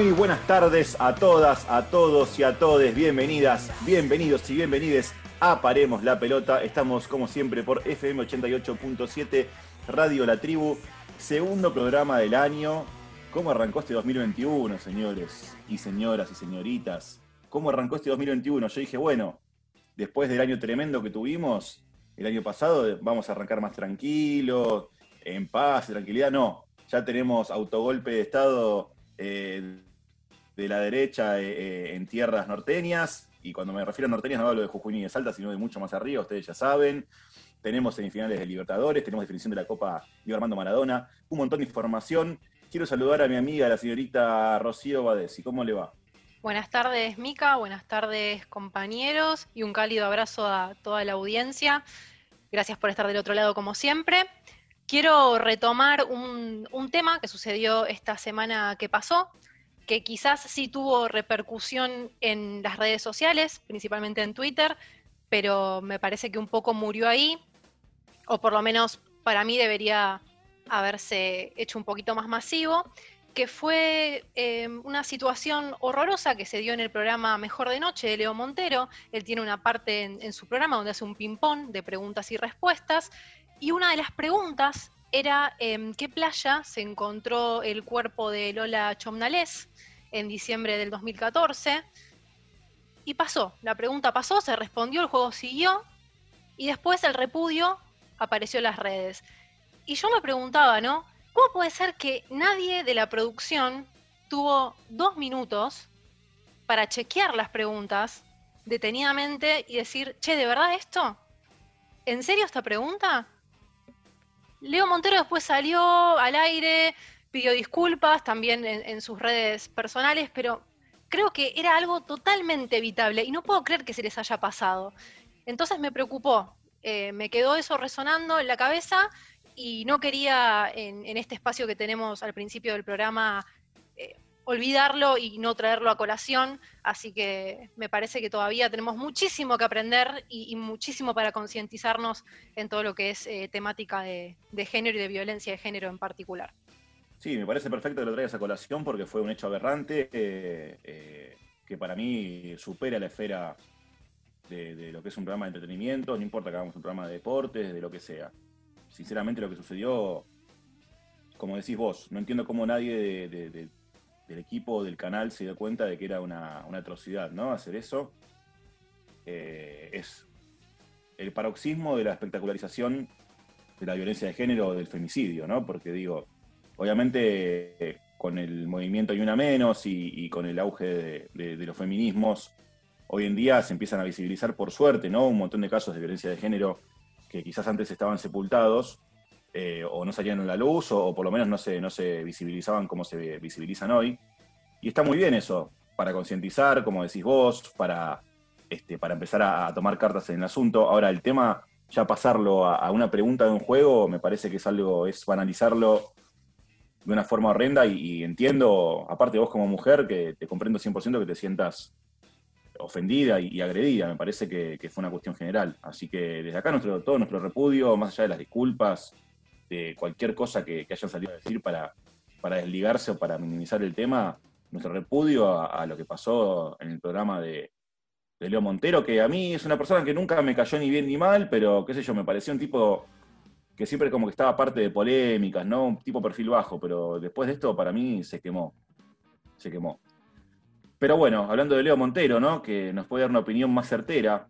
Muy buenas tardes a todas, a todos y a todes. Bienvenidas, bienvenidos y bienvenides a Paremos la Pelota. Estamos como siempre por FM 88.7 Radio La Tribu. Segundo programa del año. ¿Cómo arrancó este 2021, señores y señoras y señoritas? ¿Cómo arrancó este 2021? Yo dije, bueno, después del año tremendo que tuvimos el año pasado, vamos a arrancar más tranquilos, en paz, tranquilidad. No, ya tenemos autogolpe de Estado eh, de la derecha eh, eh, en tierras norteñas, y cuando me refiero a norteñas no hablo de Jujuy ni de Salta, sino de mucho más arriba, ustedes ya saben. Tenemos semifinales de Libertadores, tenemos definición de la Copa Diego Armando Maradona, un montón de información. Quiero saludar a mi amiga, la señorita Rocío Badesi. ¿Cómo le va? Buenas tardes, Mica. Buenas tardes, compañeros. Y un cálido abrazo a toda la audiencia. Gracias por estar del otro lado, como siempre. Quiero retomar un, tema que sucedió esta semana que pasó, que quizás sí tuvo repercusión en las redes sociales, principalmente en Twitter, pero me parece que un poco murió ahí, o por lo menos para mí debería haberse hecho un poquito más masivo, que fue em, una situación horrorosa que se dio en el programa Mejor de Noche de Leo Montero. Él tiene una parte en, en su programa donde hace un ping-pong de preguntas y respuestas, y una de las preguntas era en em, qué playa se encontró el cuerpo de Lola Chomnales en diciembre del 2014. Y pasó, la pregunta pasó, se respondió, el juego siguió y después el repudio apareció en las redes. Y yo me preguntaba, ¿no? ¿Cómo puede ser que nadie de la producción tuvo dos minutos para chequear las preguntas detenidamente y decir, che, ¿de verdad esto? ¿En serio esta pregunta? Leo Montero después salió al aire, pidió disculpas también en, sus redes personales, pero creo que era algo totalmente evitable y no puedo creer que se les haya pasado. Entonces me preocupó, eh, me quedó eso resonando en la cabeza y no quería en, este espacio que tenemos al principio del programa eh, olvidarlo y no traerlo a colación, así que me parece que todavía tenemos muchísimo que aprender y, muchísimo para concientizarnos en todo lo que es eh, temática de, género y de violencia de género en particular. Sí, me parece perfecto que lo traigas a colación porque fue un hecho aberrante eh, eh, que para mí supera la esfera de, de, lo que es un programa de entretenimiento, no importa que hagamos un programa de deportes, de lo que sea. Sinceramente lo que sucedió, como decís vos, no entiendo cómo nadie de del equipo del canal se dio cuenta de que era una, atrocidad, ¿no? Hacer eso eh, es el paroxismo de la espectacularización de la violencia de género o del femicidio, ¿no? Porque digo, obviamente con el movimiento y una menos y, con el auge de, los feminismos, hoy en día se empiezan a visibilizar por suerte, ¿no? Un montón de casos de violencia de género que quizás antes estaban sepultados eh, o no salían a la luz, o, por lo menos no se, no se visibilizaban como se visibilizan hoy. Y está muy bien eso, para concientizar, como decís vos, para, este, para empezar a, tomar cartas en el asunto. Ahora, el tema, ya pasarlo a, una pregunta de un juego, me parece que es algo, es banalizarlo de una forma horrenda y, entiendo, aparte vos como mujer, que te comprendo 100% que te sientas ofendida y, agredida, me parece que, fue una cuestión general. Así que desde acá nuestro, todo nuestro repudio, más allá de las disculpas, de cualquier cosa que, hayan salido a decir para, para desligarse o para minimizar el tema, nuestro repudio a, lo que pasó en el programa de, Leo Montero, que a mí es una persona que nunca me cayó ni bien ni mal, pero qué sé yo, me pareció un tipo que siempre como que estaba parte de polémicas, ¿no? Un tipo perfil bajo, pero después de esto para mí se quemó. Se quemó. Pero bueno, hablando de Leo Montero, ¿no? Que nos puede dar una opinión más certera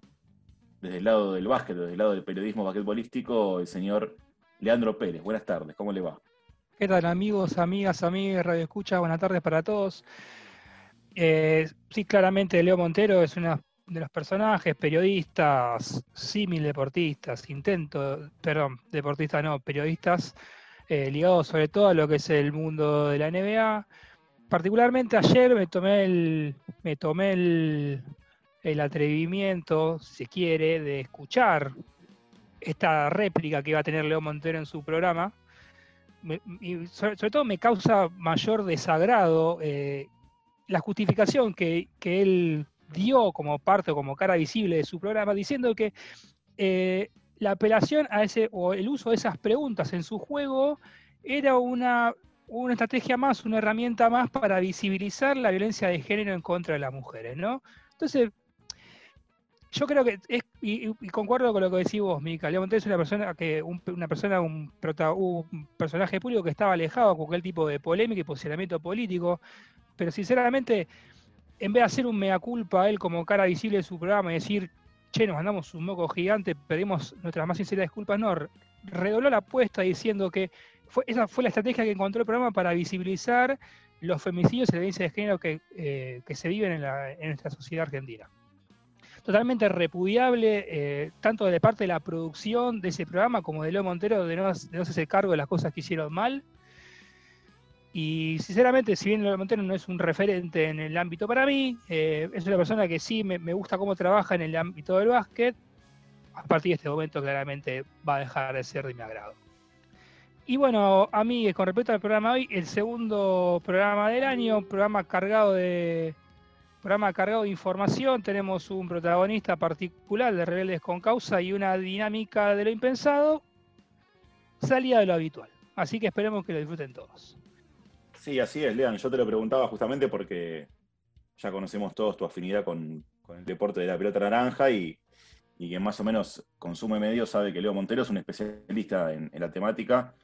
desde el lado del básquet, desde el lado del periodismo basquetbolístico, el señor Leandro Pérez. Buenas tardes, ¿cómo le va? ¿Qué tal amigos, amigas, amigas, Radio Escucha? Buenas tardes para todos. Eh, sí, claramente Leo Montero es uno de los personajes, periodistas, símil deportistas, intento, perdón, deportistas no, periodistas, eh, ligados sobre todo a lo que es el mundo de la NBA. Particularmente ayer me tomé el, me tomé el, el atrevimiento, si quiere, de escuchar esta réplica que iba a tener Leo Montero en su programa, y sobre, todo me causa mayor desagrado eh, la justificación que, él dio como parte o como cara visible de su programa, diciendo que eh, la apelación a ese o el uso de esas preguntas en su juego era una una estrategia más, una herramienta más para visibilizar la violencia de género en contra de las mujeres, ¿no? Entonces, yo creo que, es, y, concuerdo con lo que decís vos, Mica, Leo Montes es una persona que, una persona, un, un personaje público que estaba alejado de cualquier tipo de polémica y posicionamiento político, pero sinceramente, en vez de hacer un mea culpa a él como cara visible de su programa y decir, che, nos mandamos un moco gigante, pedimos nuestras más sinceras disculpas, no, redobló la apuesta diciendo que esa fue la estrategia que encontró el programa para visibilizar los femicidios y la violencia de género que, eh, se viven en, nuestra sociedad argentina. Totalmente repudiable, eh, tanto de parte de la producción de ese programa como de Leo Montero, de no, hacerse cargo de las cosas que hicieron mal. Y sinceramente, si bien Leo Montero no es un referente en el ámbito para mí, eh, es una persona que sí me, gusta cómo trabaja en el ámbito del básquet. A partir de este momento, claramente va a dejar de ser de mi agrado. Y bueno, a con respecto al programa de hoy, el segundo programa del año, programa cargado de programa cargado de información, tenemos un protagonista particular de Rebeldes con Causa y una dinámica de lo impensado, salida de lo habitual. Así que esperemos que lo disfruten todos. Sí, así es, Lean. Yo te lo preguntaba justamente porque ya conocemos todos tu afinidad con, el deporte de la pelota naranja y, y, quien más o menos consume medios sabe que Leo Montero es un especialista en la temática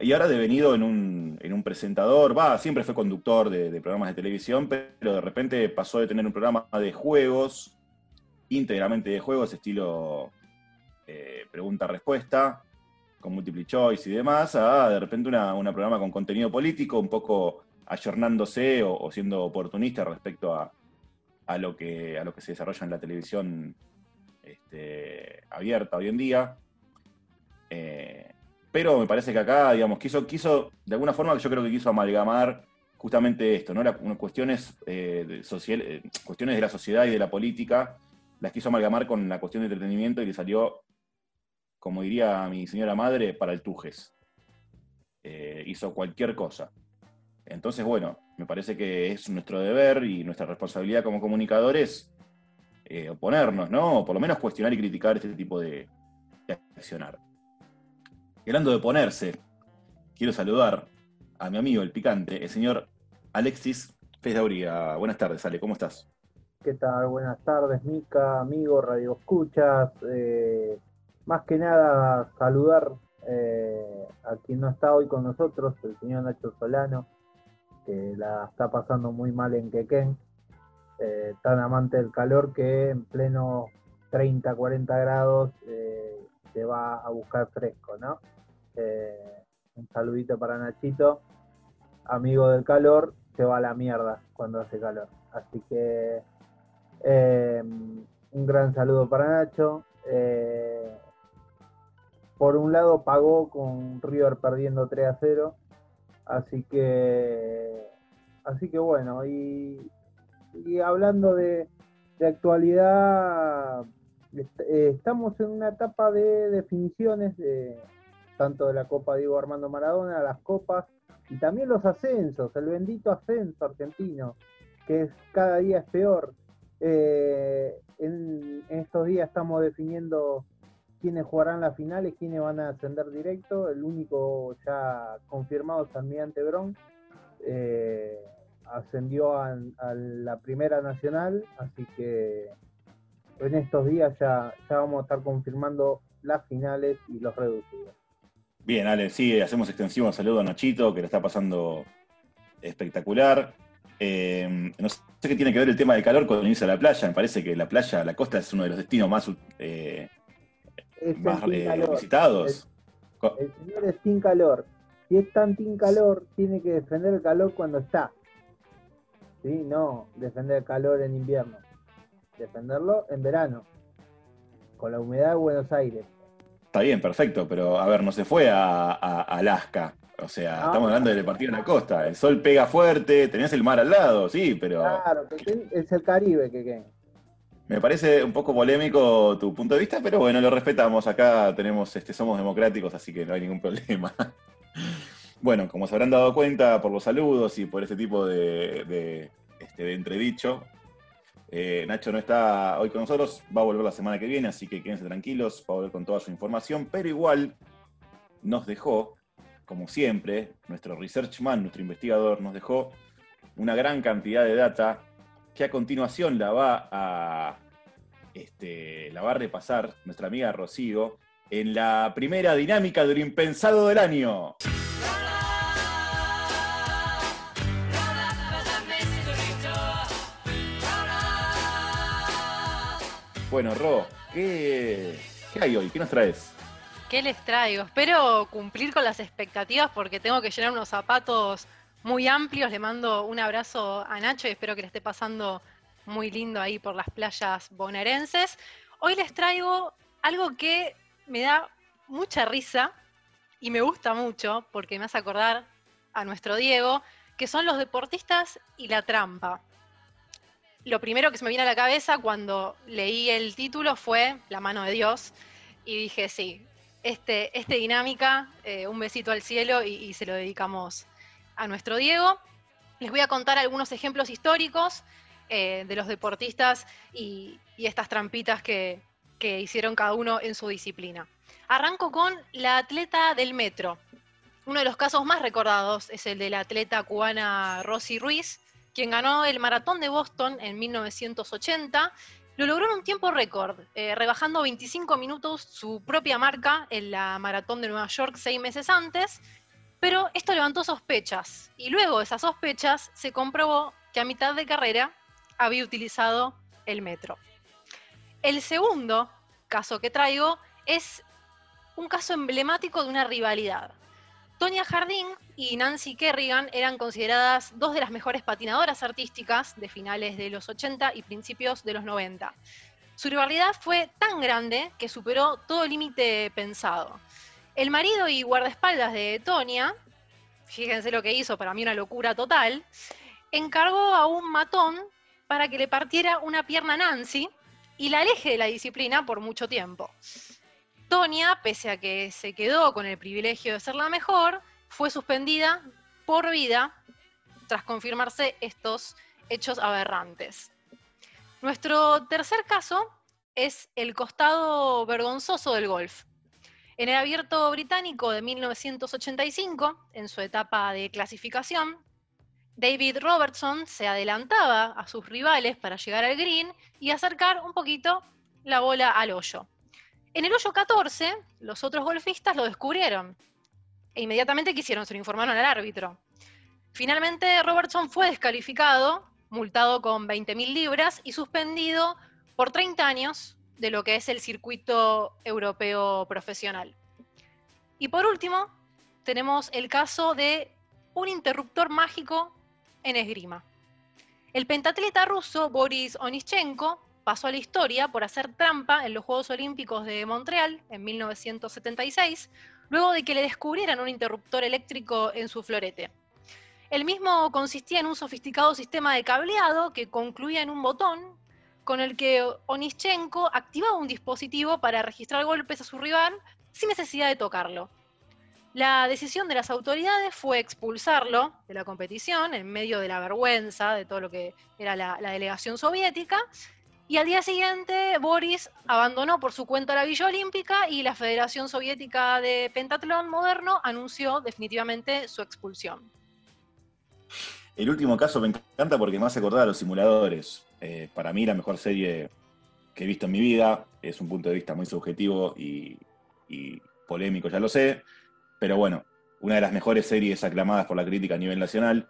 y ahora devenido en un, en un presentador, va, siempre fue conductor de, programas de televisión, pero de repente pasó de tener un programa de juegos, íntegramente de juegos, estilo eh, pregunta-respuesta, con multiple choice y demás, a de repente una, programa con contenido político, un poco ayornándose o, siendo oportunista respecto a, lo que, a lo que se desarrolla en la televisión este, abierta hoy en día. Eh, pero me parece que acá, digamos, quiso, quiso, de alguna forma yo creo que quiso amalgamar justamente esto, ¿no? cuestiones, eh, social, eh, cuestiones de la sociedad y de la política, las quiso amalgamar con la cuestión de entretenimiento y le salió, como diría mi señora madre, para el tujes. Eh, hizo cualquier cosa. Entonces, bueno, me parece que es nuestro deber y nuestra responsabilidad como comunicadores oponernos, ¿no? O por lo menos cuestionar y criticar este tipo de, de accionar. Hablando de ponerse, quiero saludar a mi amigo el picante, el señor Alexis Fesdauría. Buenas tardes, Ale, ¿cómo estás? ¿Qué tal? Buenas tardes, Mica, amigo, Radio Escuchas. Eh, más que nada, saludar eh, a quien no está hoy con nosotros, el señor Nacho Solano, que la está pasando muy mal en Quequén. Eh, tan amante del calor que en pleno 30, 40 grados se va a buscar fresco, ¿no? Eh, un saludito para Nachito, amigo del calor, se va a la mierda cuando hace calor. Así que eh, un gran saludo para Nacho. Eh, por un lado pagó con River perdiendo 3 a 0. Así que así que bueno, y, hablando de, actualidad, estamos en una etapa de definiciones de tanto de la Copa Diego Armando Maradona, las copas y también los ascensos, el bendito ascenso argentino, que cada día es peor. Eh, en, estos días estamos definiendo quiénes jugarán las finales, quiénes van a ascender directo. El único ya confirmado es Almirante Bron. Eh, ascendió a, la Primera Nacional, así que en estos días ya, ya vamos a estar confirmando las finales y los reducidos. Bien, Ale, sí, hacemos extensivo un saludo a Nachito, que lo está pasando espectacular. Eh, no sé qué tiene que ver el tema del calor con a la playa. Me parece que la playa, la costa es uno de los destinos más, eh, más eh, visitados. El, señor es sin calor. Si es tan sin calor, tiene que defender el calor cuando está. ¿Sí? No defender el calor en invierno. Defenderlo en verano. Con la humedad de Buenos Aires. Está bien, perfecto, pero a ver, no se fue a, Alaska. O sea, estamos hablando del partido en la costa. El sol pega fuerte, tenés el mar al lado, sí, pero. Claro, es el Caribe, que Me parece un poco polémico tu punto de vista, pero bueno, lo respetamos. Acá tenemos, este, somos democráticos, así que no hay ningún problema. bueno, como se habrán dado cuenta por los saludos y por este tipo de, este, de entredicho, eh, Nacho no está hoy con nosotros, va a volver la semana que viene, así que quédense tranquilos, va a volver con toda su información, pero igual nos dejó como siempre, nuestro researchman, nuestro investigador, nos dejó una gran cantidad de data que a continuación la va a, este, la va a repasar nuestra amiga Rocío en la primera dinámica del impensado del año. Bueno, Ro, ¿qué, ¿qué hay hoy? ¿Qué nos traes? ¿Qué les traigo? Espero cumplir con las expectativas porque tengo que llenar unos zapatos muy amplios. Le mando un abrazo a Nacho y espero que le esté pasando muy lindo ahí por las playas bonaerenses. Hoy les traigo algo que me da mucha risa y me gusta mucho porque me hace acordar a nuestro Diego, que son los deportistas y la trampa. Lo primero que se me vino a la cabeza cuando leí el título fue La mano de Dios y dije, sí, este, este dinámica, eh, un besito al cielo y, se lo dedicamos a nuestro Diego. Les voy a contar algunos ejemplos históricos eh, de los deportistas y, estas trampitas que, que hicieron cada uno en su disciplina. Arranco con la atleta del metro. Uno de los casos más recordados es el de la atleta cubana Rosy Ruiz, quien ganó el maratón de Boston en 1980 lo logró en un tiempo récord, eh, rebajando 25 minutos su propia marca en la maratón de Nueva York seis meses antes, pero esto levantó sospechas y luego de esas sospechas se comprobó que a mitad de carrera había utilizado el metro. El segundo caso que traigo es un caso emblemático de una rivalidad. Tonya Jardín y Nancy Kerrigan eran consideradas dos de las mejores patinadoras artísticas de finales de los 80 y principios de los 90. Su rivalidad fue tan grande que superó todo límite pensado. El marido y guardaespaldas de Tonya, fíjense lo que hizo, para mí una locura total, encargó a un matón para que le partiera una pierna a Nancy y la aleje de la disciplina por mucho tiempo. Tonia, pese a que se quedó con el privilegio de ser la mejor, fue suspendida por vida tras confirmarse estos hechos aberrantes. Nuestro tercer caso es el costado vergonzoso del golf. En el abierto británico de 1985, en su etapa de clasificación, David Robertson se adelantaba a sus rivales para llegar al green y acercar un poquito la bola al hoyo. En el hoyo 14, los otros golfistas lo descubrieron e inmediatamente quisieron, se lo informaron al árbitro. Finalmente, Robertson fue descalificado, multado con 20.000 libras y suspendido por 30 años de lo que es el circuito europeo profesional. Y por último, tenemos el caso de un interruptor mágico en esgrima. El pentatleta ruso Boris Onischenko pasó a la historia por hacer trampa en los Juegos Olímpicos de Montreal en 1976, luego de que le descubrieran un interruptor eléctrico en su florete. El mismo consistía en un sofisticado sistema de cableado que concluía en un botón con el que Onischenko activaba un dispositivo para registrar golpes a su rival sin necesidad de tocarlo. La decisión de las autoridades fue expulsarlo de la competición en medio de la vergüenza de todo lo que era la, la delegación soviética y al día siguiente, Boris abandonó por su cuenta la Villa Olímpica y la Federación Soviética de Pentatlón Moderno anunció definitivamente su expulsión. El último caso me encanta porque me hace acordar a los simuladores. Eh, para mí la mejor serie que he visto en mi vida, es un punto de vista muy subjetivo y, polémico, ya lo sé, pero bueno, una de las mejores series aclamadas por la crítica a nivel nacional.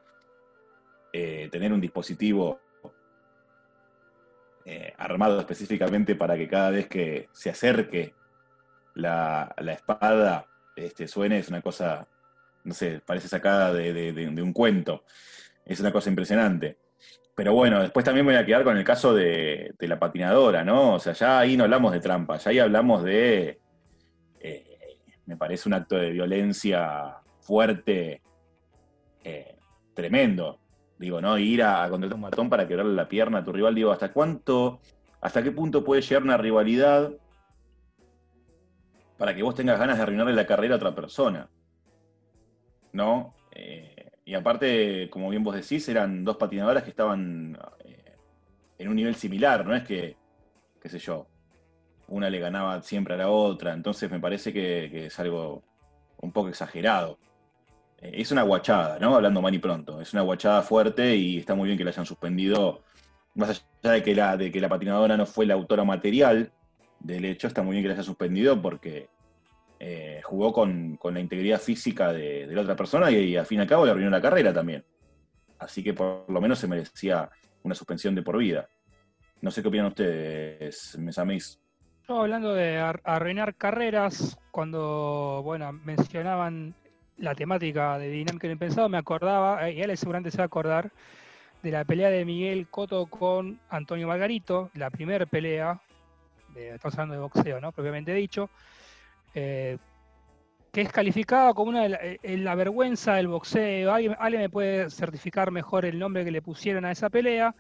Eh, tener un dispositivo eh, armado específicamente para que cada vez que se acerque la, espada este, suene, es una cosa, no sé, parece sacada de, un cuento. Es una cosa impresionante. Pero bueno, después también voy a quedar con el caso de, la patinadora, ¿no? O sea, ya ahí no hablamos de trampa, ya ahí hablamos de, eh, me parece un acto de violencia fuerte, eh, tremendo. Digo, ¿no? Ir a, contratar un matón para quebrarle la pierna a tu rival, digo, ¿hasta cuánto, hasta qué punto puede llegar una rivalidad para que vos tengas ganas de arruinarle la carrera a otra persona? ¿No? Eh, y aparte, como bien vos decís, eran dos patinadoras que estaban eh, en un nivel similar, no es que, qué sé yo, una le ganaba siempre a la otra, entonces me parece que es algo un poco exagerado. Es una guachada, ¿no? Hablando mal y pronto. Es una guachada fuerte y está muy bien que la hayan suspendido. Más allá de que la, de que la patinadora no fue la autora material del hecho, está muy bien que la haya suspendido porque eh, jugó con, la integridad física de, la otra persona y, al fin y al cabo le arruinó la carrera también. Así que por lo menos se merecía una suspensión de por vida. No sé qué opinan ustedes, mes amis. Yo hablando de arruinar carreras, cuando bueno, mencionaban la temática de Dinámica Pensado, me acordaba, eh, y él seguramente se va a acordar, de la pelea de Miguel Coto con Antonio Margarito, la primera pelea, estamos hablando de boxeo, ¿no? Propiamente dicho, eh, que es calificada como una de la, eh, la vergüenza del boxeo. ¿Alguien, me puede certificar mejor el nombre que le pusieron a esa pelea,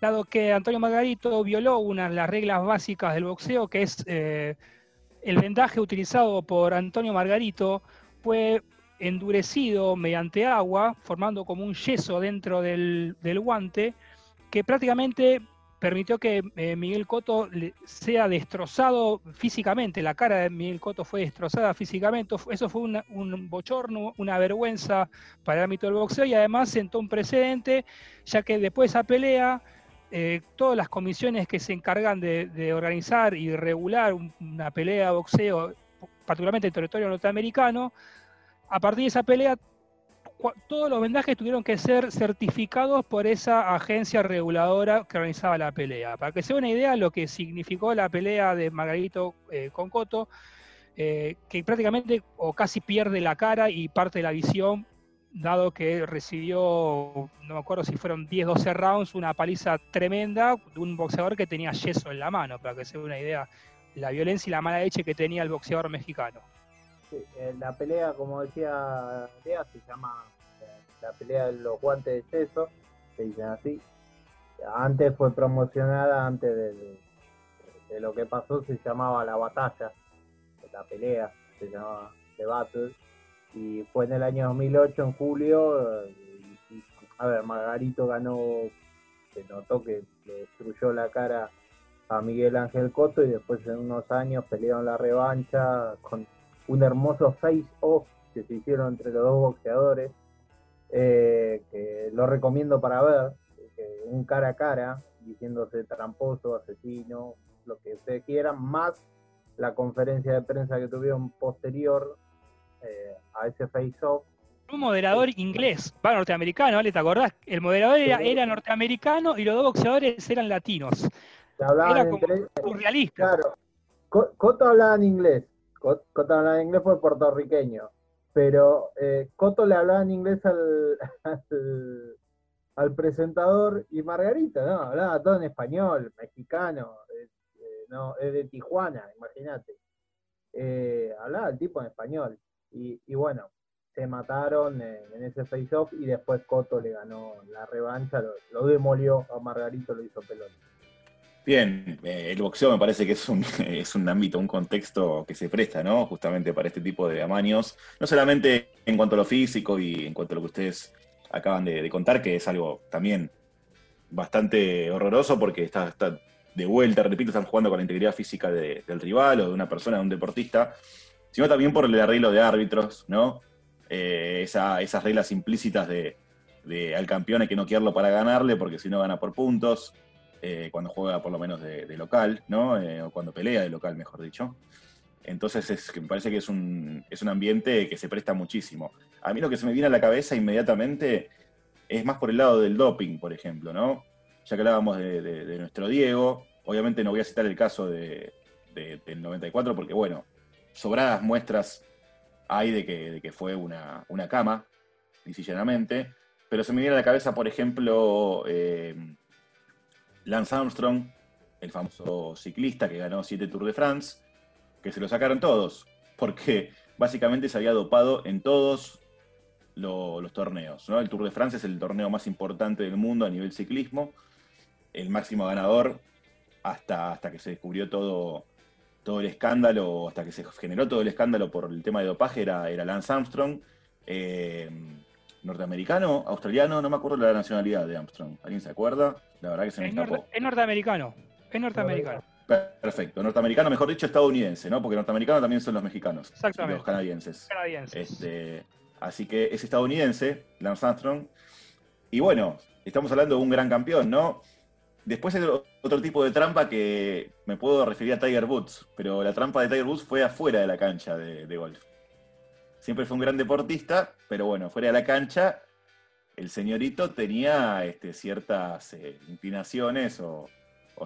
dado que Antonio Margarito violó una de las reglas básicas del boxeo, que es el vendaje utilizado por Antonio Margarito fue endurecido mediante agua, formando como un yeso dentro del, guante, que prácticamente permitió que eh, Miguel Coto sea destrozado físicamente, la cara de Miguel Coto fue destrozada físicamente, eso fue un bochorno, una vergüenza para el ámbito del boxeo y además sentó un precedente, ya que después de esa pelea, eh, todas las comisiones que se encargan de, organizar y regular una pelea de boxeo, particularmente en territorio norteamericano, a partir de esa pelea, todos los vendajes tuvieron que ser certificados por esa agencia reguladora que organizaba la pelea. Para que se una idea de lo que significó la pelea de Margarito eh, con Coto, eh, que prácticamente o casi pierde la cara y parte de la visión, dado que recibió, no me acuerdo si fueron 10, 12 rounds, una paliza tremenda de un boxeador que tenía yeso en la mano, para que se dé una idea la violencia y la mala leche que tenía el boxeador mexicano. Eh, la pelea, como decía Lea, se llama eh, la pelea de los guantes de yeso, se dicen así. Antes fue promocionada, antes de, lo que pasó, se llamaba La Batalla, la pelea, se llamaba The Battle, y fue en el año 2008, en julio, a ver, Margarito ganó, se notó que le destruyó la cara a Miguel Ángel Coto y después en unos años pelearon la revancha con un hermoso face-off que se hicieron entre los dos boxeadores, eh, que lo recomiendo para ver, un cara a cara, diciéndose tramposo, asesino, lo que ustedes quieran, más la conferencia de prensa que tuvieron posterior eh, a ese face-off. Un moderador inglés, va norteamericano, ¿vale? ¿Te acordás? El moderador era, norteamericano y los dos boxeadores eran latinos. Era como surrealista. Claro. Coto hablaba en inglés, Coto hablaba en inglés fue puertorriqueño, pero eh, Coto le hablaba en inglés al, presentador y Margarita, ¿no? Hablaba todo en español, mexicano, eh, no, es de Tijuana, imagínate. Eh, hablaba el tipo en español. Y, bueno, se mataron en, ese face-off y después Coto le ganó la revancha, lo, lo demolió a Margarito, lo hizo pelón. Bien, eh, el boxeo me parece que es un, es un ámbito, un contexto que se presta, ¿no? Justamente para este tipo de amaños, no solamente en cuanto a lo físico y en cuanto a lo que ustedes acaban de, contar, que es algo también bastante horroroso porque está, está, de vuelta, repito, están jugando con la integridad física del rival o de una persona, de un deportista, sino también por el arreglo de árbitros, ¿no? Eh, esas reglas implícitas de, al campeón hay que noquearlo para ganarle porque si no gana por puntos. Eh, cuando juega por lo menos de, local, ¿no? Eh, o cuando pelea de local, mejor dicho. Entonces es, me parece que es un, es un ambiente que se presta muchísimo. A mí lo que se me viene a la cabeza inmediatamente es más por el lado del doping, por ejemplo, ¿no? Ya que hablábamos de, nuestro Diego, obviamente no voy a citar el caso del 94 porque, bueno, sobradas muestras hay de que, que fue una, una cama, llanamente, pero se me viene a la cabeza, por ejemplo, eh, Lance Armstrong, el famoso ciclista que ganó siete Tours de France, que se lo sacaron todos, porque básicamente se había dopado en todos los torneos. El Tour de France es el torneo más importante del mundo a nivel ciclismo, el máximo ganador hasta, hasta que se descubrió todo, todo el escándalo, hasta que se generó todo el escándalo por el tema de dopaje, era, era Lance Armstrong. Eh, norteamericano, australiano, no me acuerdo la nacionalidad de Armstrong. ¿Alguien se acuerda? La verdad que se me es escapó. es norteamericano. Es norteamericano. Perfecto. Norteamericano, mejor dicho, estadounidense, ¿no? Porque norteamericano también son los mexicanos. Exactamente. Los canadienses. Canadienses. Este, Así que es estadounidense, Lance Armstrong. Y bueno, estamos hablando de un gran campeón, ¿no? Después hay otro tipo de trampa que me puedo referir a Tiger Woods, pero la trampa de Tiger Woods fue afuera de la cancha de, golf. Siempre fue un gran deportista, pero bueno, fuera de la cancha, el señorito tenía este, ciertas eh, inclinaciones o,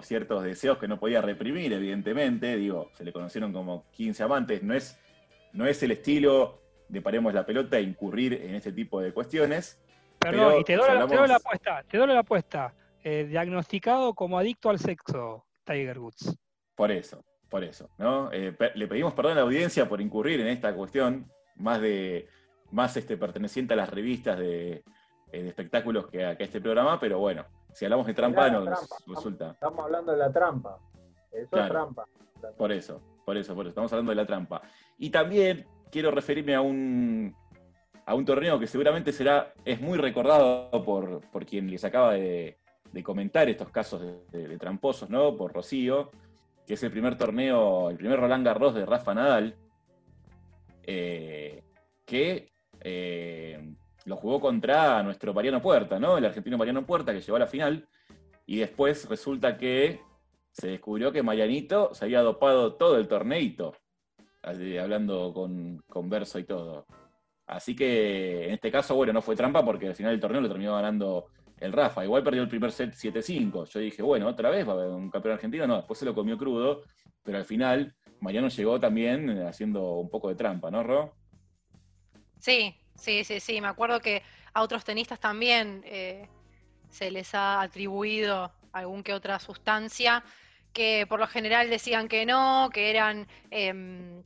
ciertos deseos que no podía reprimir, evidentemente. Digo, se le conocieron como 15 amantes. No es, no es el estilo de paremos la pelota e incurrir en este tipo de cuestiones. Perdón, y te doy, la apuesta, te doy la apuesta. Eh, diagnosticado como adicto al sexo, Tiger Woods. Por eso, por eso. ¿no? Eh, le pedimos perdón a la audiencia por incurrir en esta cuestión, más de más este, perteneciente a las revistas de, eh, espectáculos que a, este programa, pero bueno, si hablamos de trampa, nos resulta. Estamos hablando de la trampa. Eso es trampa. Por eso, por eso, por eso. Estamos hablando de la trampa. Y también quiero referirme a un, a un torneo que seguramente será, es muy recordado por, por quien les acaba de, de comentar estos casos de, tramposos, ¿no? Por Rocío, que es el primer torneo, el primer Roland Garros de Rafa Nadal, eh, que eh, lo jugó contra nuestro Mariano Puerta, ¿no? El argentino Mariano Puerta, que llegó a la final, y después resulta que se descubrió que Marianito se había dopado todo el torneito, hablando con, con verso y todo. Así que en este caso, bueno, no fue trampa porque al final del torneo lo terminó ganando el Rafa. Igual perdió el primer set 7-5. Yo dije, bueno, otra vez va a haber un campeón argentino. No, después se lo comió crudo, pero al final Mariano llegó también eh, haciendo un poco de trampa, ¿no, Ro? Sí, sí, sí, sí. Me acuerdo que a otros tenistas también eh, se les ha atribuido algún que otra sustancia que por lo general decían que no, que eran em,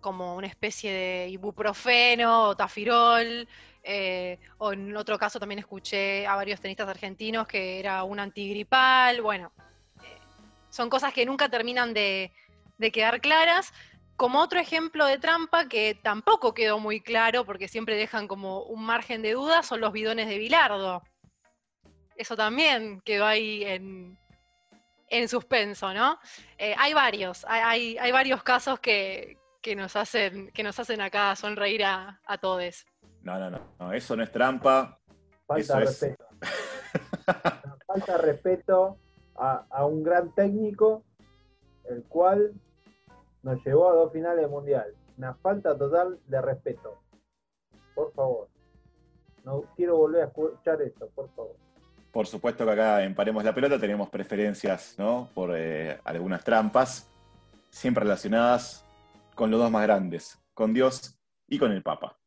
como una especie de ibuprofeno o tafirol, eh, o en otro caso también escuché a varios tenistas argentinos que era un antigripal. Bueno, son cosas que nunca terminan de, quedar claras. Como otro ejemplo de trampa que tampoco quedó muy claro, porque siempre dejan como un margen de duda, son los bidones de Bilardo. Eso también quedó ahí en, suspenso, ¿no? Eh, hay varios, hay, varios casos que, nos hacen, que nos hacen acá sonreír a, a todos. No, no, no, eso no es trampa. Falta respeto. Falta respeto a, un gran técnico, el cual nos llevó a dos finales de mundial. Una falta total de respeto. Por favor. No quiero volver a escuchar esto, por favor. Por supuesto que acá en Paremos la Pelota tenemos preferencias ¿no? por eh, algunas trampas, siempre relacionadas con los dos más grandes, con Dios y con el Papa.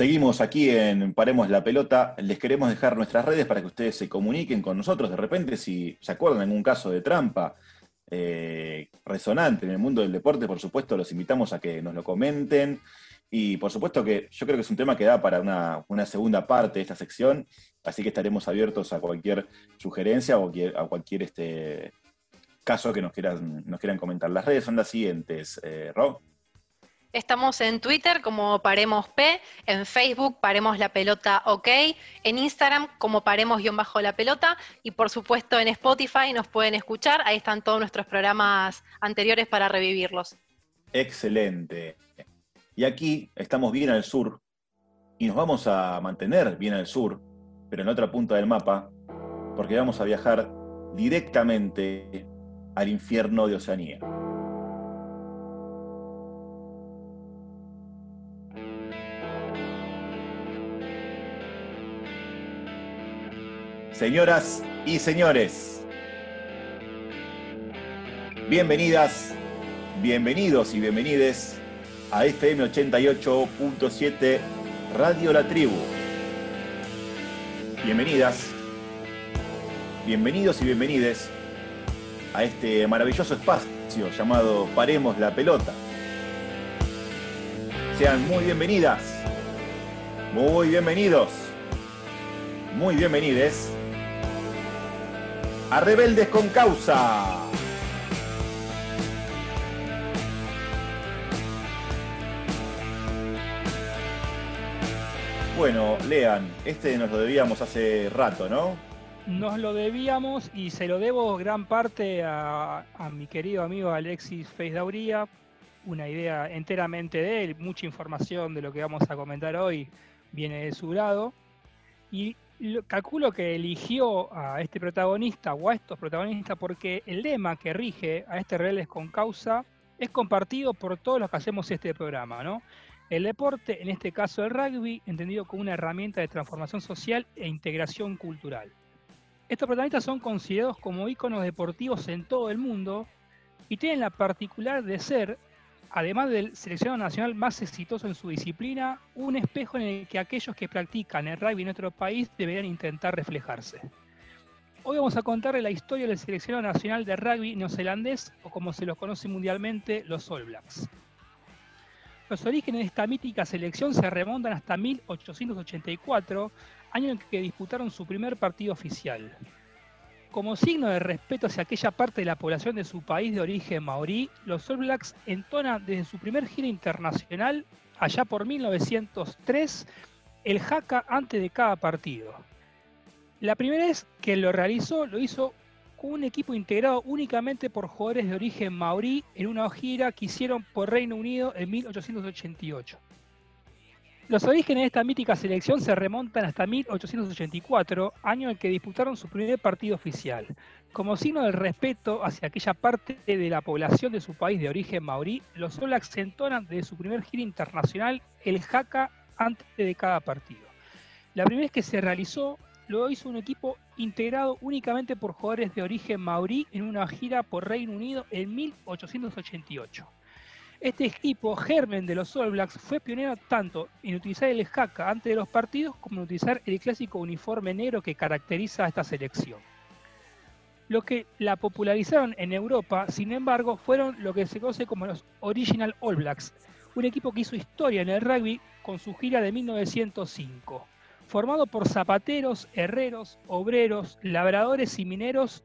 Seguimos aquí en Paremos la Pelota. Les queremos dejar nuestras redes para que ustedes se comuniquen con nosotros. De repente, si se acuerdan en un caso de trampa, eh, resonante en el mundo del deporte, por supuesto, los invitamos a que nos lo comenten. Y por supuesto que yo creo que es un tema que da para una, segunda parte de esta sección, así que estaremos abiertos a cualquier sugerencia o a cualquier este, caso que nos quieran, nos quieran comentar. Las redes son las siguientes, eh, Rob. Estamos en Twitter como Paremos P, en Facebook Paremos la Pelota OK, en Instagram como Paremos-la Pelota y por supuesto en Spotify nos pueden escuchar, ahí están todos nuestros programas anteriores para revivirlos. Excelente. Y aquí estamos bien al sur y nos vamos a mantener bien al sur, pero en otra punta del mapa, porque vamos a viajar directamente al infierno de Oceanía. Señoras y señores, bienvenidas, bienvenidos y bienvenides a FM 88.7 Radio La Tribu. Bienvenidas, bienvenidos y bienvenides a este maravilloso espacio llamado Paremos la Pelota. Sean muy bienvenidas, muy bienvenidos, muy bienvenides a Rebeldes con Causa. Bueno, lean, este nos lo debíamos hace rato, ¿no? Nos lo debíamos y se lo debo gran parte a, mi querido amigo Alexis Feisdauría, una idea enteramente de él, mucha información de lo que vamos a comentar hoy viene de su lado. Y calculo que eligió a este protagonista o a estos protagonistas porque el lema que rige a este Rebeldes con Causa es compartido por todos los que hacemos este programa, ¿no? El deporte, en este caso el rugby, entendido como una herramienta de transformación social e integración cultural. Estos protagonistas son considerados como íconos deportivos en todo el mundo y tienen la particular de ser además del seleccionado nacional más exitoso en su disciplina, un espejo en el que aquellos que practican el rugby en nuestro país deberían intentar reflejarse. Hoy vamos a contarle la historia del seleccionado nacional de rugby neozelandés, o como se los conoce mundialmente, los All Blacks. Los orígenes de esta mítica selección se remontan hasta 1884, año en que disputaron su primer partido oficial. Como signo de respeto hacia aquella parte de la población de su país de origen maorí, los All Blacks entonan desde su primer gira internacional, allá por 1903, el haka antes de cada partido. La primera vez que lo realizó, lo hizo con un equipo integrado únicamente por jugadores de origen maorí en una gira que hicieron por Reino Unido en 1888. Los orígenes de esta mítica selección se remontan hasta 1884, año en que disputaron su primer partido oficial. Como signo del respeto hacia aquella parte de la población de su país de origen maorí, los All se entonan desde su primer gira internacional el jaca antes de cada partido. La primera vez que se realizó, lo hizo un equipo integrado únicamente por jugadores de origen maorí en una gira por Reino Unido en 1888. Este equipo, germen de los All Blacks, fue pionero tanto en utilizar el jaca antes de los partidos como en utilizar el clásico uniforme negro que caracteriza a esta selección. Lo que la popularizaron en Europa, sin embargo, fueron lo que se conoce como los Original All Blacks, un equipo que hizo historia en el rugby con su gira de 1905, formado por zapateros, herreros, obreros, labradores y mineros,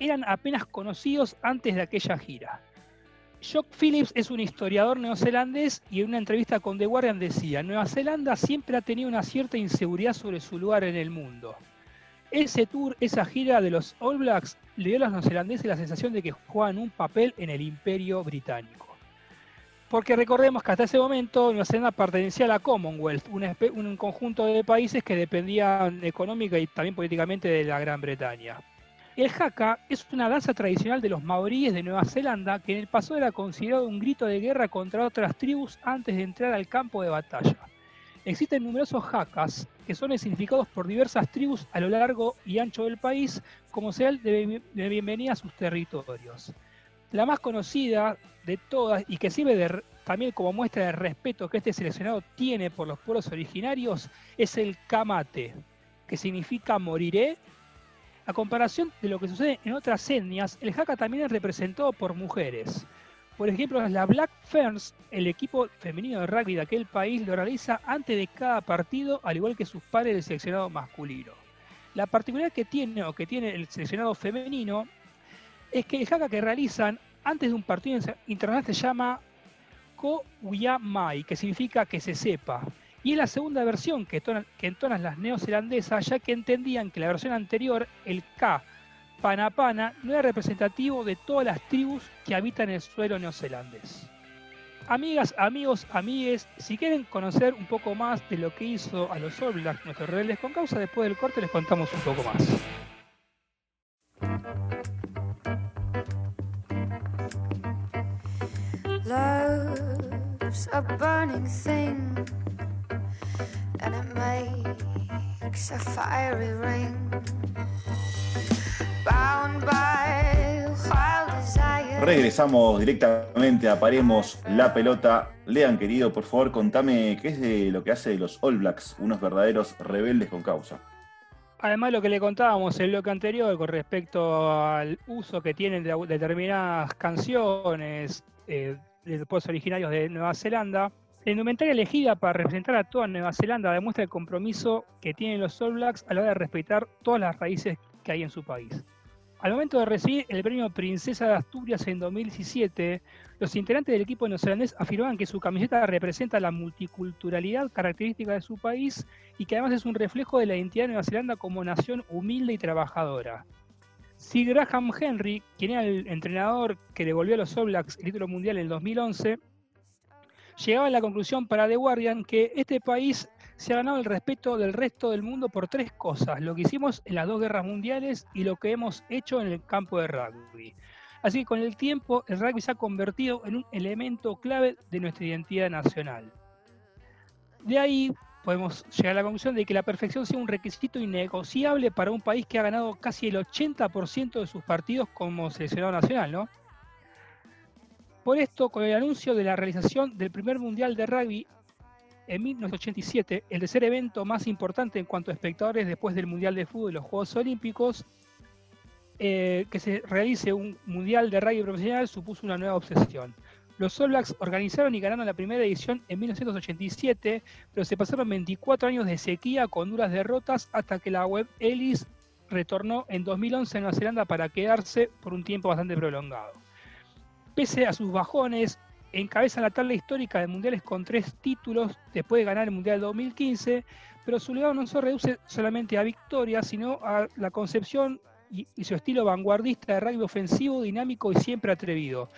eran apenas conocidos antes de aquella gira. Jock Phillips es un historiador neozelandés y en una entrevista con The Guardian decía, Nueva Zelanda siempre ha tenido una cierta inseguridad sobre su lugar en el mundo. Ese tour, esa gira de los All Blacks, le dio a los neozelandeses la sensación de que jugaban un papel en el imperio británico. Porque recordemos que hasta ese momento Nueva Zelanda pertenecía a la Commonwealth, un conjunto de países que dependían económica y también políticamente de la Gran Bretaña. El haka es una danza tradicional de los maoríes de Nueva Zelanda que en el pasado era considerado un grito de guerra contra otras tribus antes de entrar al campo de batalla. Existen numerosos hakas que son significados por diversas tribus a lo largo y ancho del país como señal de, bienvenida a sus territorios. La más conocida de todas y que sirve también como muestra de respeto que este seleccionado tiene por los pueblos originarios es el kamate, que significa moriré A comparación de lo que sucede en otras etnias, el haka también es representado por mujeres. Por ejemplo, la Black Ferns, el equipo femenino de rugby de aquel país, lo realiza antes de cada partido, al igual que sus pares del seleccionado masculino. La particularidad que tiene o que tiene el seleccionado femenino es que el haka que realizan antes de un partido internacional se llama Ko Mai, que significa que se sepa. Y es la segunda versión que, entonan las neozelandesas, ya que entendían que la versión anterior, el K, Panapana, no era representativo de todas las tribus que habitan el suelo neozelandés. Amigas, amigos, amigues, si quieren conocer un poco más de lo que hizo a los All Blacks nuestros rebeldes con causa, después del corte les contamos un poco más. thing Regresamos directamente a Paremos la pelota. Lean, querido, por favor, contame qué es de lo que hace de los All Blacks, unos verdaderos rebeldes con causa. Además, lo que le contábamos en el bloque anterior con respecto al uso que tienen de determinadas canciones eh, de pueblos originarios de Nueva Zelanda, la indumentaria elegida para representar a toda Nueva Zelanda demuestra el compromiso que tienen los All Blacks a la hora de respetar todas las raíces que hay en su país. Al momento de recibir el premio Princesa de Asturias en 2017, los integrantes del equipo neozelandés afirmaban que su camiseta representa la multiculturalidad característica de su país y que además es un reflejo de la identidad de Nueva Zelanda como nación humilde y trabajadora. Sir Graham Henry, quien era el entrenador que devolvió a los All Blacks el título mundial en el 2011, llegaba a la conclusión para The Guardian que este país se ha ganado el respeto del resto del mundo por tres cosas, lo que hicimos en las dos guerras mundiales y lo que hemos hecho en el campo de rugby. Así que con el tiempo el rugby se ha convertido en un elemento clave de nuestra identidad nacional. De ahí podemos llegar a la conclusión de que la perfección sea un requisito innegociable para un país que ha ganado casi el 80% de sus partidos como seleccionado nacional, ¿no? Por esto, con el anuncio de la realización del primer Mundial de Rugby en 1987, el tercer evento más importante en cuanto a espectadores después del Mundial de Fútbol y los Juegos Olímpicos, eh, que se realice un Mundial de Rugby profesional supuso una nueva obsesión. Los All Blacks organizaron y ganaron la primera edición en 1987, pero se pasaron 24 años de sequía con duras derrotas hasta que la web Ellis retornó en 2011 a Nueva Zelanda para quedarse por un tiempo bastante prolongado. Pese a sus bajones, encabeza la tabla histórica de mundiales con tres títulos después de ganar el Mundial 2015, pero su legado no se reduce solamente a victorias, sino a la concepción y, su estilo vanguardista de rugby ofensivo, dinámico y siempre atrevido.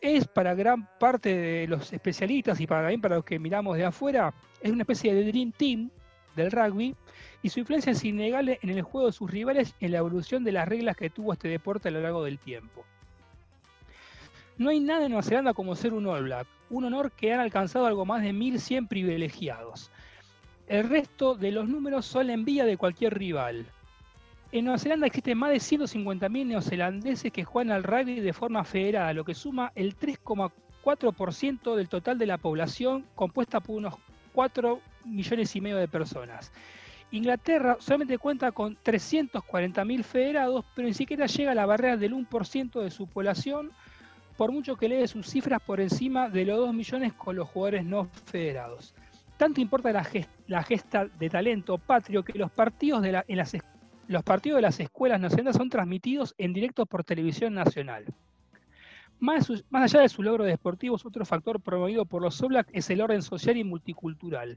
Es para gran parte de los especialistas y para, también para los que miramos de afuera, es una especie de Dream Team del rugby y su influencia es innegable en el juego de sus rivales y en la evolución de las reglas que tuvo este deporte a lo largo del tiempo. No hay nada en Nueva Zelanda como ser un All Black, un honor que han alcanzado algo más de 1.100 privilegiados. El resto de los números son la envidia de cualquier rival. En Nueva Zelanda existen más de 150.000 neozelandeses que juegan al rugby de forma federada, lo que suma el 3,4% del total de la población, compuesta por unos 4 millones y medio de personas. Inglaterra solamente cuenta con 340.000 federados, pero ni siquiera llega a la barrera del 1% de su población, por mucho que lee sus cifras por encima de los 2 millones con los jugadores no federados. Tanto importa la, gesta de talento patrio que los partidos de, las, los partidos de las escuelas nacionales son transmitidos en directo por televisión nacional. Más, allá de su logro deportivos, otro factor promovido por los Oblak es el orden social y multicultural.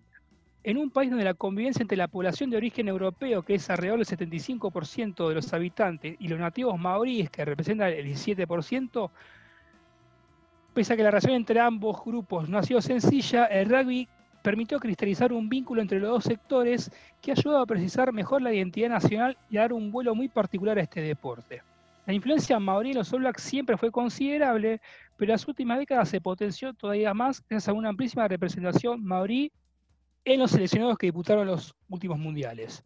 En un país donde la convivencia entre la población de origen europeo, que es alrededor del 75% de los habitantes, y los nativos maoríes, que representan el 17%, Pese a que la relación entre ambos grupos no ha sido sencilla, el rugby permitió cristalizar un vínculo entre los dos sectores que ayudó a precisar mejor la identidad nacional y a dar un vuelo muy particular a este deporte. La influencia maorí en los All Blacks siempre fue considerable, pero en las últimas décadas se potenció todavía más gracias a una amplísima representación maorí en los seleccionados que disputaron los últimos mundiales.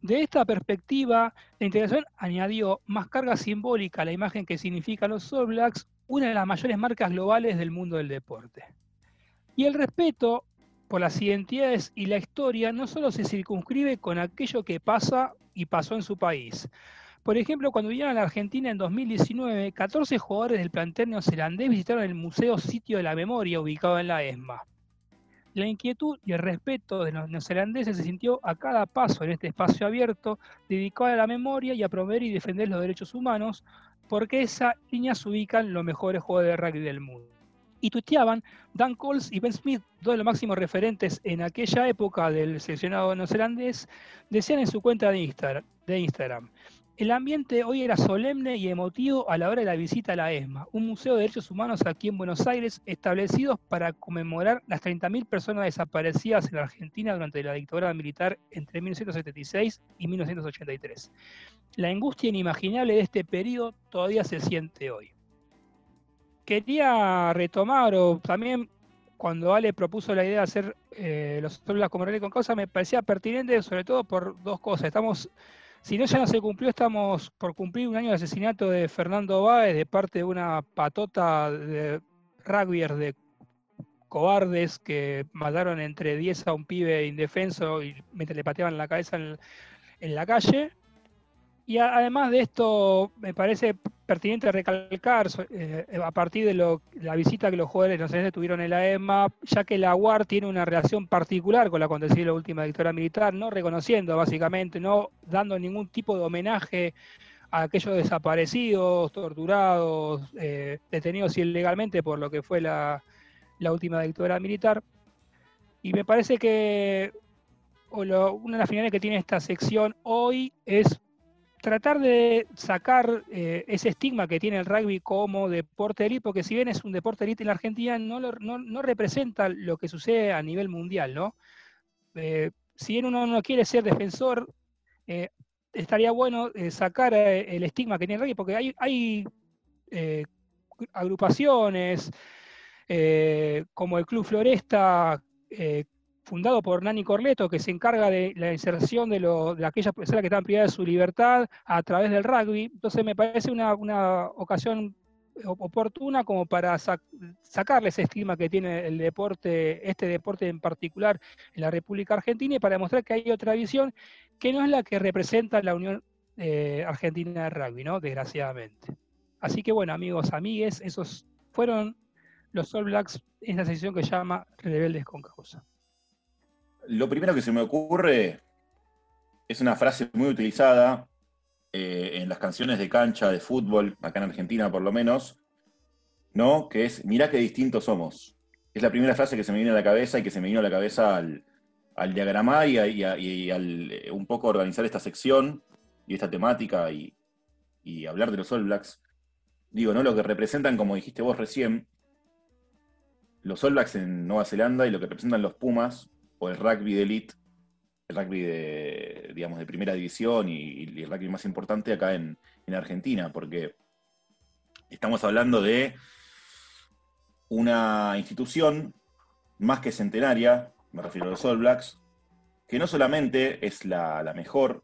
De esta perspectiva, la integración añadió más carga simbólica a la imagen que significan los All Blacks, una de las mayores marcas globales del mundo del deporte. Y el respeto por las identidades y la historia no solo se circunscribe con aquello que pasa y pasó en su país. Por ejemplo, cuando vinieron a la Argentina en 2019, 14 jugadores del plantel neozelandés visitaron el Museo Sitio de la Memoria ubicado en la ESMA. La inquietud y el respeto de los neozelandeses se sintió a cada paso en este espacio abierto dedicado a la memoria y a promover y defender los derechos humanos, porque esa línea se ubican los mejores jugadores de rugby del mundo. Y tuiteaban, Dan Coles y Ben Smith, dos de los máximos referentes en aquella época del seleccionado neozelandés, decían en su cuenta de Instagram el ambiente hoy era solemne y emotivo a la hora de la visita a la ESMA, un museo de derechos humanos aquí en Buenos Aires, establecidos para conmemorar las 30.000 personas desaparecidas en la Argentina durante la dictadura militar entre 1976 y 1983. La angustia inimaginable de este periodo todavía se siente hoy. Quería retomar, o también cuando Ale propuso la idea de hacer eh, los células como con causa, me parecía pertinente sobre todo por dos cosas. Estamos si no ya no se cumplió, estamos por cumplir un año de asesinato de Fernando Báez de parte de una patota de rugbyers de cobardes que mataron entre 10 a un pibe indefenso y mientras le pateaban la cabeza en la calle. Y además de esto, me parece pertinente recalcar, eh, a partir de la visita que los jugadores no tuvieron en la EMA, ya que la UAR tiene una relación particular con la acontecida en la última dictadura militar, no reconociendo básicamente, no dando ningún tipo de homenaje a aquellos desaparecidos, torturados, eh, detenidos ilegalmente por lo que fue la, la última dictadura militar. Y me parece que una de las finales que tiene esta sección hoy es tratar de sacar eh, ese estigma que tiene el rugby como deporte elite, porque si bien es un deporte elite en la Argentina, no, no, representa lo que sucede a nivel mundial, ¿no? Eh, si bien uno no quiere ser defensor, eh, estaría bueno sacar el estigma que tiene el rugby, porque hay, hay agrupaciones como el Club Floresta, fundado por Nani Corleto, que se encarga de la inserción de, aquellas personas que están privadas de su libertad a través del rugby. Entonces me parece una, ocasión oportuna como para sacarle ese estigma que tiene el deporte, este deporte en particular en la República Argentina y para demostrar que hay otra visión que no es la que representa la Unión eh, Argentina de Rugby, ¿no? Desgraciadamente. Así que bueno, amigos, amigues, esos fueron los All Blacks en esa sesión que se llama Rebeldes con Causa. Lo primero que se me ocurre es una frase muy utilizada eh, en las canciones de cancha de fútbol, acá en Argentina por lo menos, ¿no? Que es, mirá qué distintos somos. Es la primera frase que se me vino a la cabeza y que se me vino a la cabeza al, diagramar y, al eh, un poco organizar esta sección y esta temática y, y hablar de los All Blacks. Digo, ¿no? Lo que representan, como dijiste vos recién, los All Blacks en Nueva Zelanda y lo que representan los Pumas el rugby de elite, el rugby de, digamos, de primera división y, el rugby más importante acá en, Argentina, porque estamos hablando de una institución más que centenaria, me refiero a los All Blacks, que no solamente es la, mejor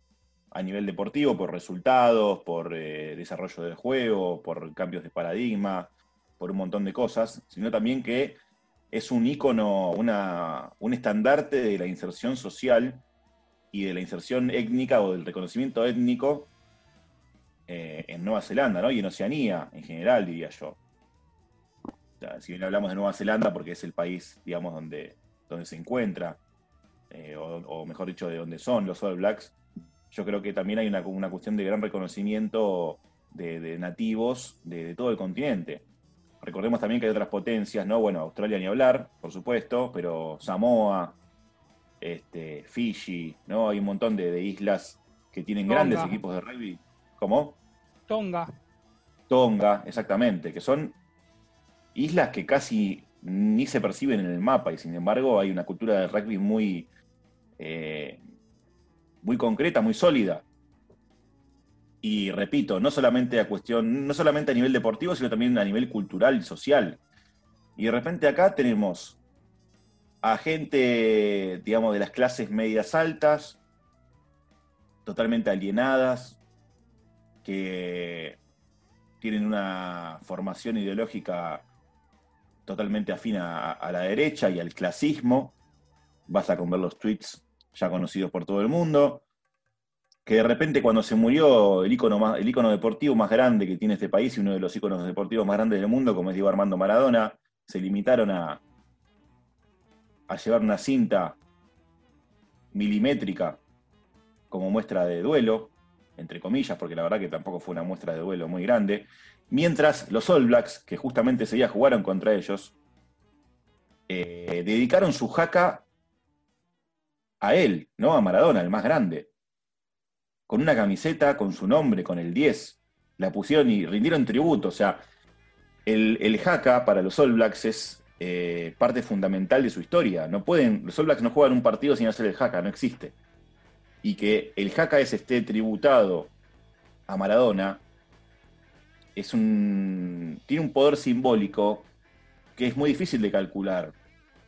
a nivel deportivo por resultados, por eh, desarrollo del juego, por cambios de paradigma, por un montón de cosas, sino también que es un ícono, un estandarte de la inserción social y de la inserción étnica o del reconocimiento étnico eh, en Nueva Zelanda, ¿no? Y en Oceanía en general, diría yo. si bien hablamos de Nueva Zelanda porque es el país, digamos, donde, donde se encuentra, eh, o, mejor dicho, de donde son los All Blacks, yo creo que también hay una, cuestión de gran reconocimiento de, nativos de todo el continente. Recordemos también que hay otras potencias, ¿no? Bueno, Australia ni hablar, por supuesto, pero Samoa, este, Fiji, ¿no? Hay un montón de, islas que tienen grandes equipos de rugby. ¿Cómo? Tonga. Tonga, exactamente, que son islas que casi ni se perciben en el mapa y sin embargo hay una cultura de rugby muy, eh, muy concreta, muy sólida. Y repito, no solamente a cuestión, no solamente a nivel deportivo, sino también a nivel cultural y social. Y de repente acá tenemos a gente, digamos, de las clases medias altas, totalmente alienadas, que tienen una formación ideológica totalmente afín a, a, la derecha y al clasismo. Basta con ver los tweets ya conocidos por todo el mundo que de repente cuando se murió el ícono, el deportivo más grande que tiene este país y uno de los íconos deportivos más grandes del mundo, como es Diego Armando Maradona, se limitaron a, a llevar una cinta milimétrica como muestra de duelo, entre comillas, porque la verdad que tampoco fue una muestra de duelo muy grande, mientras los All Blacks, que justamente ese día jugaron contra ellos, eh, dedicaron su jaca a él, ¿no? A Maradona, el más grande. Con una camiseta, con su nombre, con el 10. La pusieron y rindieron tributo. O sea, el, el para los All Blacks es eh, parte fundamental de su historia. No pueden, los All Blacks no juegan un partido sin hacer el jaca, no existe. Y que el jaca es esté tributado a Maradona es un, tiene un poder simbólico que es muy difícil de calcular.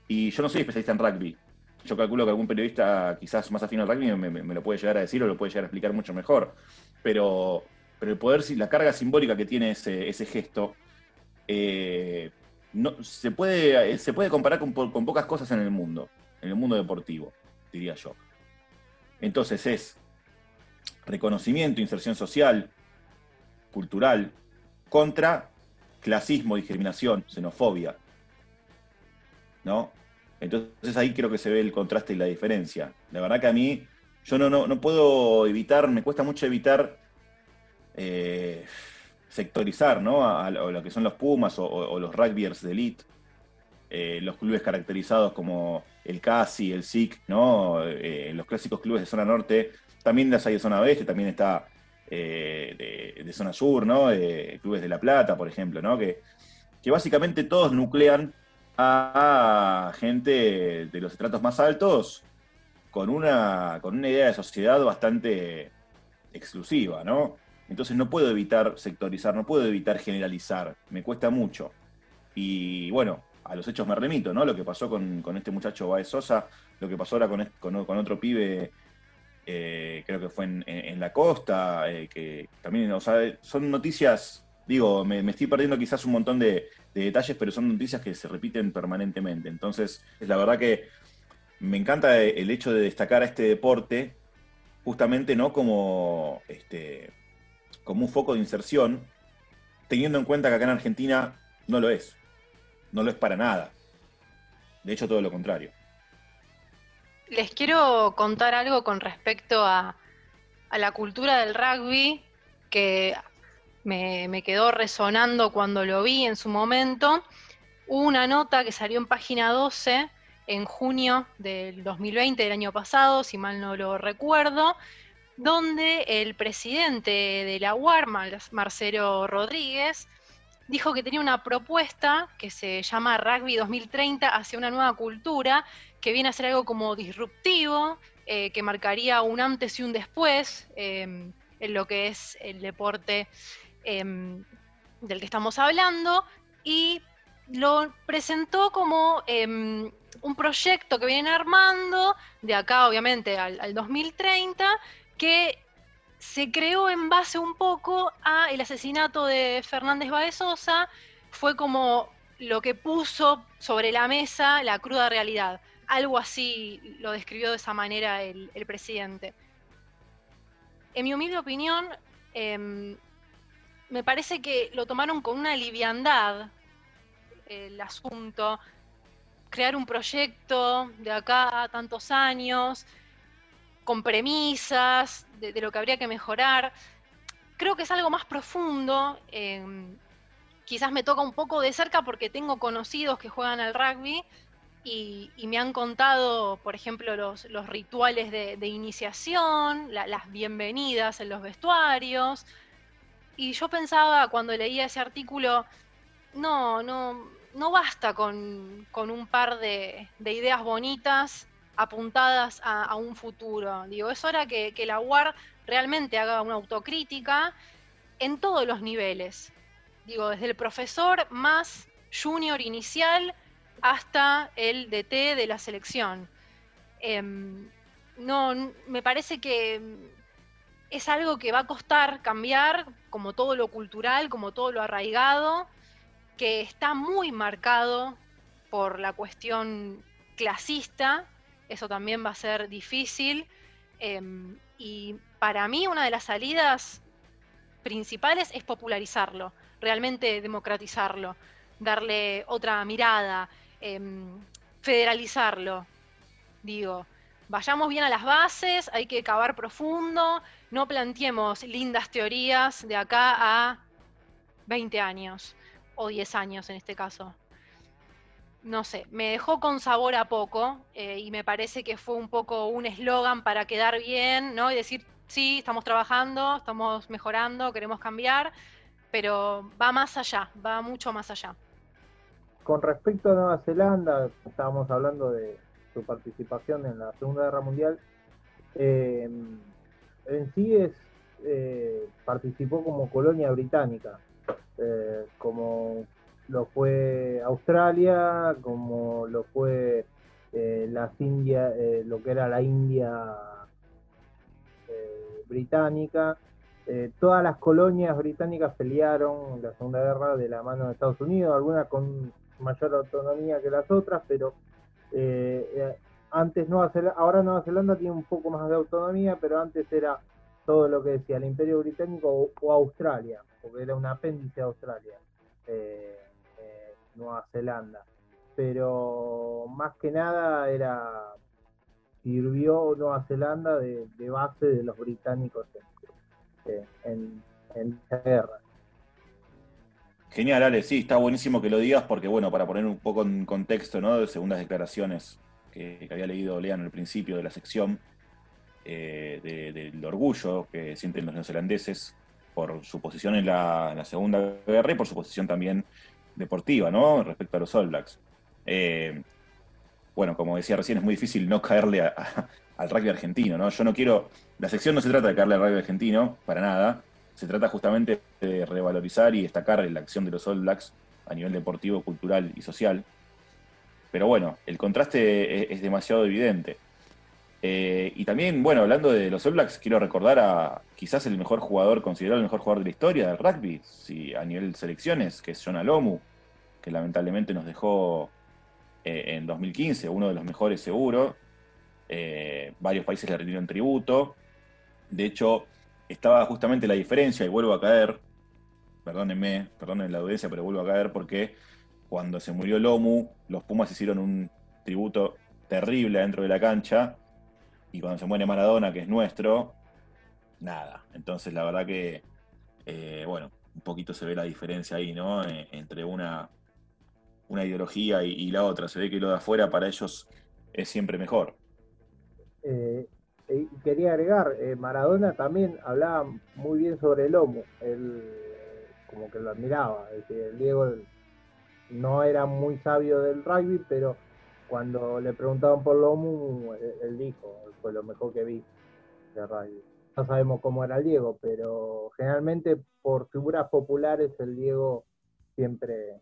Y yo no soy especialista en rugby, yo calculo que algún periodista quizás más afín al rugby me, lo puede llegar a decir o lo puede llegar a explicar mucho mejor. Pero, pero el poder, la carga simbólica que tiene ese, gesto, eh, no, se, puede, se puede comparar con, con pocas cosas en el mundo, en el mundo deportivo, diría yo. Entonces es reconocimiento, inserción social, cultural, contra clasismo, discriminación, xenofobia. ¿No? Entonces ahí creo que se ve el contraste y la diferencia. La verdad que a mí, yo no, no, puedo evitar, me cuesta mucho evitar eh, sectorizar ¿no? A, lo que son los Pumas o, los rugbyers de elite, eh, los clubes caracterizados como el CASI, el SIC, ¿no? Eh, los clásicos clubes de zona norte, también las hay de zona oeste, también está de, zona sur, ¿no? clubes de La Plata, por ejemplo, ¿no? que, que básicamente todos nuclean a gente de los estratos más altos con una, con una idea de sociedad bastante exclusiva, ¿no? Entonces no puedo evitar sectorizar, no puedo evitar generalizar, me cuesta mucho. Y bueno, a los hechos me remito, ¿no? Lo que pasó con, este muchacho Baez Sosa, lo que pasó ahora con, con, otro pibe, eh, creo que fue en, la costa, eh, que también, o sea, son noticias, digo, me estoy perdiendo quizás un montón de, de detalles, pero son noticias que se repiten permanentemente. Entonces, es la verdad que me encanta el hecho de destacar a este deporte justamente no como, este, como un foco de inserción, teniendo en cuenta que acá en Argentina no lo es. No lo es para nada. De hecho, todo lo contrario. Les quiero contar algo con respecto a la cultura del rugby, que me, quedó resonando cuando lo vi en su momento. Una nota que salió en página 12 en junio del 2020, del año pasado, si mal no lo recuerdo, donde el presidente de la UAR, Marcelo Rodríguez, dijo que tenía una propuesta que se llama Rugby 2030 hacia una nueva cultura, que viene a ser algo como disruptivo, eh, que marcaría un antes y un después eh, en lo que es el deporte Em, del que estamos hablando y lo presentó como em, un proyecto que vienen armando de acá obviamente al, 2030 que se creó en base un poco a el asesinato de Fernández Baezosa, fue como lo que puso sobre la mesa la cruda realidad. Algo así lo describió de esa manera el, presidente. En mi humilde opinión, em, me parece que lo tomaron con una liviandad el asunto, crear un proyecto de acá a tantos años, con premisas de, lo que habría que mejorar. Creo que es algo más profundo. Em, quizás me toca un poco de cerca porque tengo conocidos que juegan al rugby y, me han contado, por ejemplo, los, rituales de, iniciación, las bienvenidas en los vestuarios, y yo pensaba cuando leía ese artículo, no, no, no basta con, un par de, ideas bonitas apuntadas a, un futuro. Digo, es hora que, que la UAR realmente haga una autocrítica en todos los niveles. Digo, desde el profesor más junior inicial hasta el DT de la selección. Em, no, me parece que es algo que va a costar cambiar, como todo lo cultural, como todo lo arraigado, que está muy marcado por la cuestión clasista, eso también va a ser difícil, em, y para mí una de las salidas principales es popularizarlo, realmente democratizarlo, darle otra mirada, em, federalizarlo. Digo, vayamos bien a las bases, hay que cavar profundo, no planteemos lindas teorías de acá a 20 años, o 10 años en este caso. No sé, me dejó con sabor a poco eh, y me parece que fue un poco un eslogan para quedar bien, ¿no? Y decir, sí, estamos trabajando, estamos mejorando, queremos cambiar, pero va más allá, va mucho más allá. Con respecto a Nueva Zelanda, estábamos hablando de su participación en la Segunda Guerra Mundial. Eh, en sí es, eh, participó como colonia británica, eh, como lo fue Australia, como lo fue las Indias, lo que era la India británica. todas las colonias británicas pelearon en la Segunda Guerra de la mano de Estados Unidos, algunas con mayor autonomía que las otras, pero eh, antes Nueva Zelanda, ahora Nueva Zelanda tiene un poco más de autonomía, pero antes era todo lo que decía el Imperio Británico o, Australia, porque era un apéndice de Australia, eh, eh, Nueva Zelanda. Pero más que nada era sirvió Nueva Zelanda de, base de los británicos en, en, guerra. Genial, Ale, sí, está buenísimo que lo digas porque, bueno, para poner un poco en contexto, ¿no? De segundas declaraciones que, había leído Lean al principio de la sección, eh, del orgullo que sienten los neozelandeses por su posición en la, Segunda Guerra y por su posición también deportiva, ¿no? Respecto a los All Blacks. Eh, bueno, como decía recién, es muy difícil no caerle al rugby argentino, ¿no? Yo no quiero. La sección no se trata de caerle al rugby argentino, para nada se trata justamente de revalorizar y destacar la acción de los All Blacks a nivel deportivo, cultural y social. Pero bueno, el contraste es, demasiado evidente. Eh, y también, bueno, hablando de los All Blacks, quiero recordar a quizás el mejor jugador, considerado el mejor jugador de la historia del rugby, si, a nivel selecciones, que es John Alomu, que lamentablemente nos dejó eh, en 2015, uno de los mejores seguro. Eh, varios países le rindieron tributo. De hecho, estaba justamente la diferencia, y vuelvo a caer, perdónenme, perdonen la audiencia, pero vuelvo a caer porque cuando se murió Lomu, los Pumas hicieron un tributo terrible dentro de la cancha, y cuando se muere Maradona, que es nuestro, nada. Entonces la verdad que, eh, bueno, un poquito se ve la diferencia ahí, ¿no? Eh, entre una, una ideología y, la otra. Se ve que lo de afuera para ellos es siempre mejor. Eh, quería agregar, eh, Maradona también hablaba muy bien sobre el lomo, él como que lo admiraba, el Diego no era muy sabio del rugby, pero cuando le preguntaban por Lomu, él dijo, fue lo mejor que vi de rugby. No sabemos cómo era el Diego, pero generalmente por figuras populares el Diego siempre,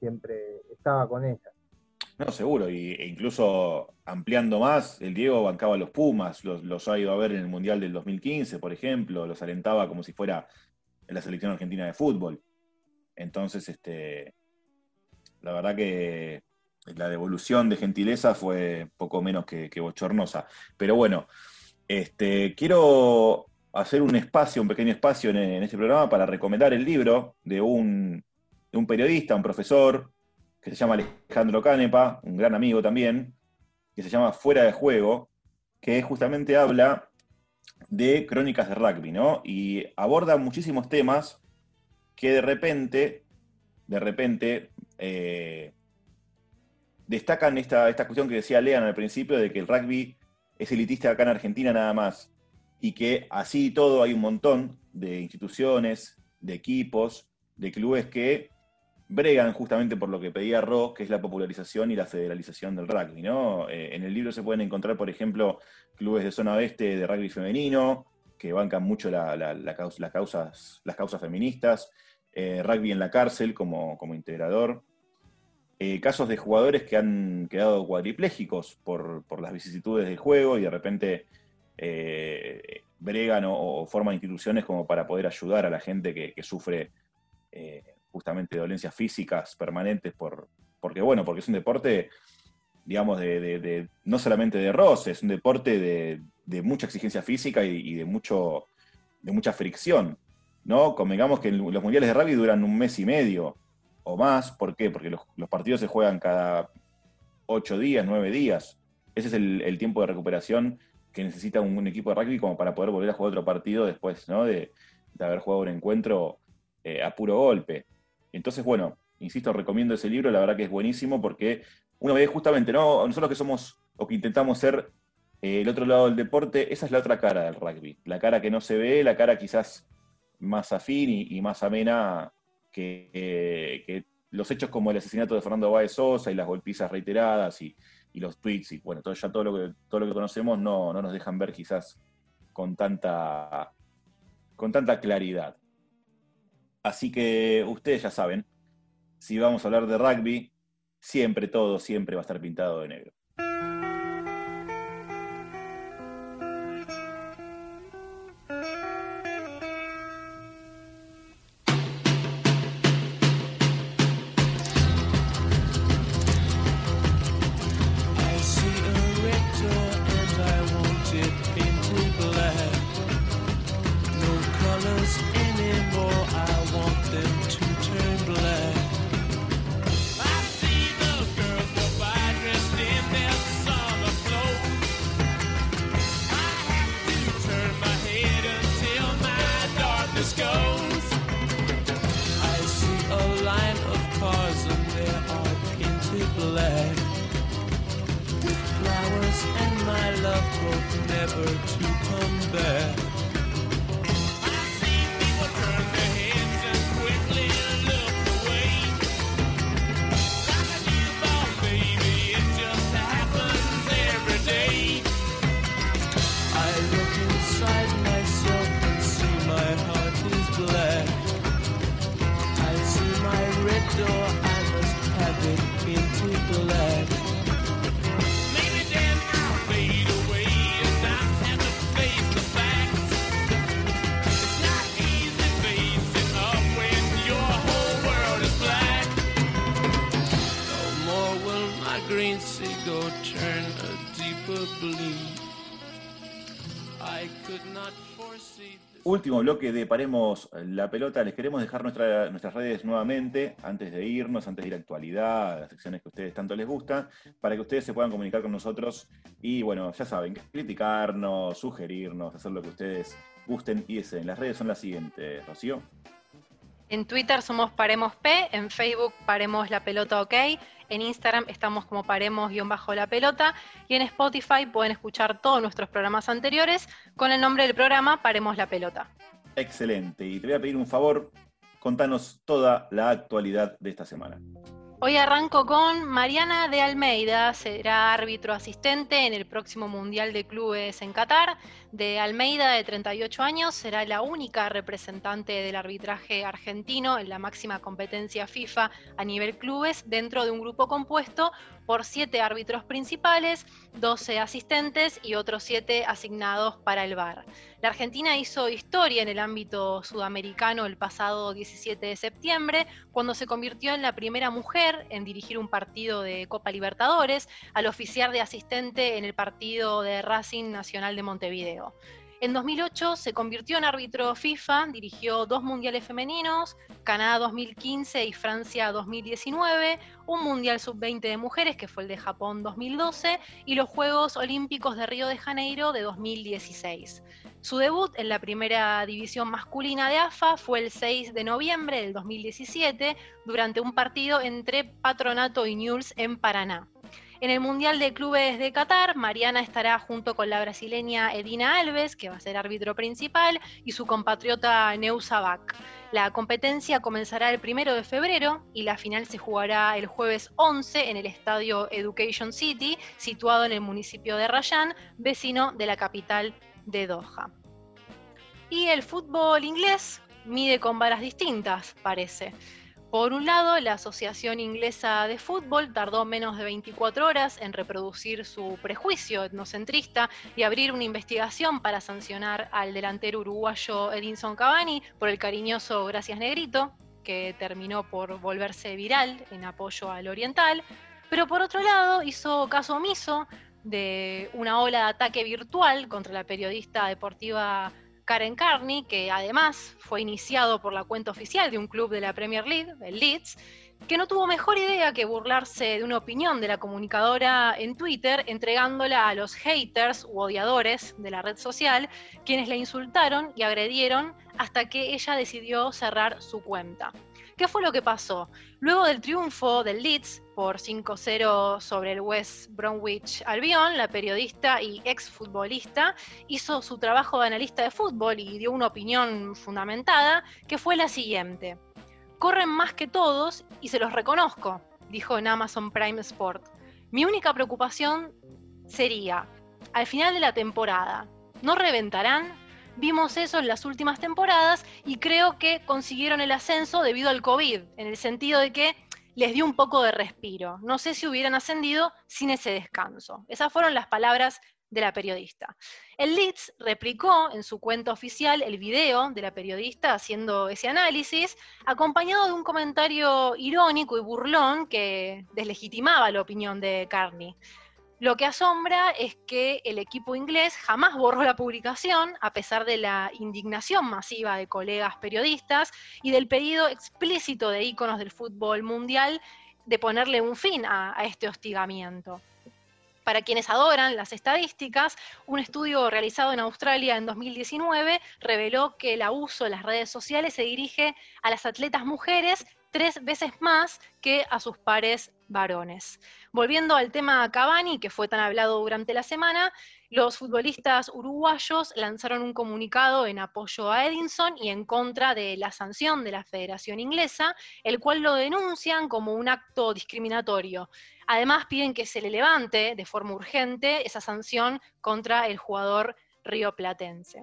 siempre estaba con ella. No, seguro, y, e incluso ampliando más, el Diego bancaba a los Pumas, los, ha ido a ver en el Mundial del 2015, por ejemplo, los alentaba como si fuera en la selección argentina de fútbol. Entonces, este, la verdad que la devolución de gentileza fue poco menos que, bochornosa. Pero bueno, este, quiero hacer un espacio, un pequeño espacio en, este programa para recomendar el libro de un, de un periodista, un profesor, que se llama Alejandro Canepa, un gran amigo también, que se llama Fuera de Juego, que justamente habla de crónicas de rugby, ¿no? Y aborda muchísimos temas que de repente, de repente, eh, destacan esta, esta cuestión que decía Lean al principio de que el rugby es elitista acá en Argentina nada más, y que así y todo hay un montón de instituciones, de equipos, de clubes que bregan justamente por lo que pedía Ro, que es la popularización y la federalización del rugby. ¿no? Eh, en el libro se pueden encontrar, por ejemplo, clubes de zona oeste de rugby femenino, que bancan mucho las, causas, las causas feministas, eh, rugby en la cárcel como, como integrador, eh, casos de jugadores que han quedado cuadriplégicos por, las vicisitudes del juego y de repente bregan o, forman instituciones como para poder ayudar a la gente que, sufre justamente dolencias físicas permanentes por, porque bueno, porque es un deporte, digamos, de, no solamente de roce, es un deporte de, mucha exigencia física y, de, mucho, de mucha fricción. ¿no? Convengamos que los mundiales de rugby duran un mes y medio o más. ¿Por qué? Porque los, partidos se juegan cada ocho días, nueve días. Ese es el, tiempo de recuperación que necesita un, equipo de rugby como para poder volver a jugar otro partido después ¿no? de, haber jugado un encuentro eh, a puro golpe. Entonces, bueno, insisto, recomiendo ese libro, la verdad que es buenísimo porque una vez justamente, ¿no? Nosotros que somos o que intentamos ser eh, el otro lado del deporte, esa es la otra cara del rugby. La cara que no se ve, la cara quizás más afín y, más amena eh, que, los hechos como el asesinato de Fernando Báez Sosa y las golpizas reiteradas y, los tweets y bueno, todo, ya todo lo que, todo lo que conocemos no, no nos dejan ver quizás con tanta, con tanta claridad. Así que ustedes ya saben, si vamos a hablar de rugby, siempre todo, siempre va a estar pintado de negro. neglect. Flowers and my love hope never to come back. Último bloque de Paremos la Pelota. Les queremos dejar nuestras redes nuevamente, antes de irnos, antes de ir a actualidad, las secciones que a ustedes tanto les gustan, para que ustedes se puedan comunicar con nosotros y, bueno, ya saben, criticarnos, sugerirnos, hacer lo que ustedes gusten y deseen. Las redes son las siguientes, Rocío. En Twitter somos Paremos P, en Facebook Paremos la Pelota OK, en Instagram estamos como Paremos-la Pelota y en Spotify pueden escuchar todos nuestros programas anteriores con el nombre del programa Paremos la Pelota. Excelente, y te voy a pedir un favor, contanos toda la actualidad de esta semana. Hoy arranco con Mariana de Almeida, será árbitro asistente en el próximo Mundial de Clubes en Qatar. De Almeida, de 38 años, será la única representante del arbitraje argentino en la máxima competencia FIFA a nivel clubes dentro de un grupo compuesto por siete árbitros principales, 12 asistentes y otros siete asignados para el VAR. La Argentina hizo historia en el ámbito sudamericano el pasado 17 de septiembre, cuando se convirtió en la primera mujer en dirigir un partido de Copa Libertadores, al oficiar de asistente en el partido de Racing Nacional de Montevideo. En 2008 se convirtió en árbitro FIFA, dirigió dos mundiales femeninos, Canadá 2015 y Francia 2019, un mundial sub-20 de mujeres que fue el de Japón 2012 y los Juegos Olímpicos de Río de Janeiro de 2016. Su debut en la primera división masculina de AFA fue el 6 de noviembre del 2017 durante un partido entre Patronato y Newell's en Paraná. En el Mundial de Clubes de Qatar, Mariana estará junto con la brasileña Edina Alves, que va a ser árbitro principal, y su compatriota Neusa Bak. La competencia comenzará el primero de febrero y la final se jugará el jueves 11 en el estadio Education City, situado en el municipio de Rayan, vecino de la capital de Doha. Y el fútbol inglés mide con varas distintas, parece. Por un lado, la Asociación Inglesa de Fútbol tardó menos de 24 horas en reproducir su prejuicio etnocentrista y abrir una investigación para sancionar al delantero uruguayo Edinson Cavani por el cariñoso Gracias Negrito, que terminó por volverse viral en apoyo al oriental. Pero por otro lado, hizo caso omiso de una ola de ataque virtual contra la periodista deportiva Karen Carney, que además fue iniciado por la cuenta oficial de un club de la Premier League, el Leeds, que no tuvo mejor idea que burlarse de una opinión de la comunicadora en Twitter, entregándola a los haters u odiadores de la red social, quienes la insultaron y agredieron hasta que ella decidió cerrar su cuenta. ¿Qué fue lo que pasó? Luego del triunfo del Leeds por 5-0 sobre el West Bromwich Albion, la periodista y exfutbolista hizo su trabajo de analista de fútbol y dio una opinión fundamentada, que fue la siguiente. Corren más que todos y se los reconozco, dijo en Amazon Prime Sport. Mi única preocupación sería, al final de la temporada, ¿no reventarán? Vimos eso en las últimas temporadas y creo que consiguieron el ascenso debido al COVID, en el sentido de que les dio un poco de respiro. No sé si hubieran ascendido sin ese descanso. Esas fueron las palabras de la periodista. El Leeds replicó en su cuenta oficial el video de la periodista haciendo ese análisis, acompañado de un comentario irónico y burlón que deslegitimaba la opinión de Carney. Lo que asombra es que el equipo inglés jamás borró la publicación, a pesar de la indignación masiva de colegas periodistas y del pedido explícito de íconos del fútbol mundial de ponerle un fin a, este hostigamiento. Para quienes adoran las estadísticas, un estudio realizado en Australia en 2019 reveló que el abuso de las redes sociales se dirige a las atletas mujeres tres veces más que a sus pares varones. Volviendo al tema Cavani, que fue tan hablado durante la semana, los futbolistas uruguayos lanzaron un comunicado en apoyo a Edinson y en contra de la sanción de la Federación Inglesa, el cual lo denuncian como un acto discriminatorio. Además, piden que se le levante de forma urgente esa sanción contra el jugador rioplatense.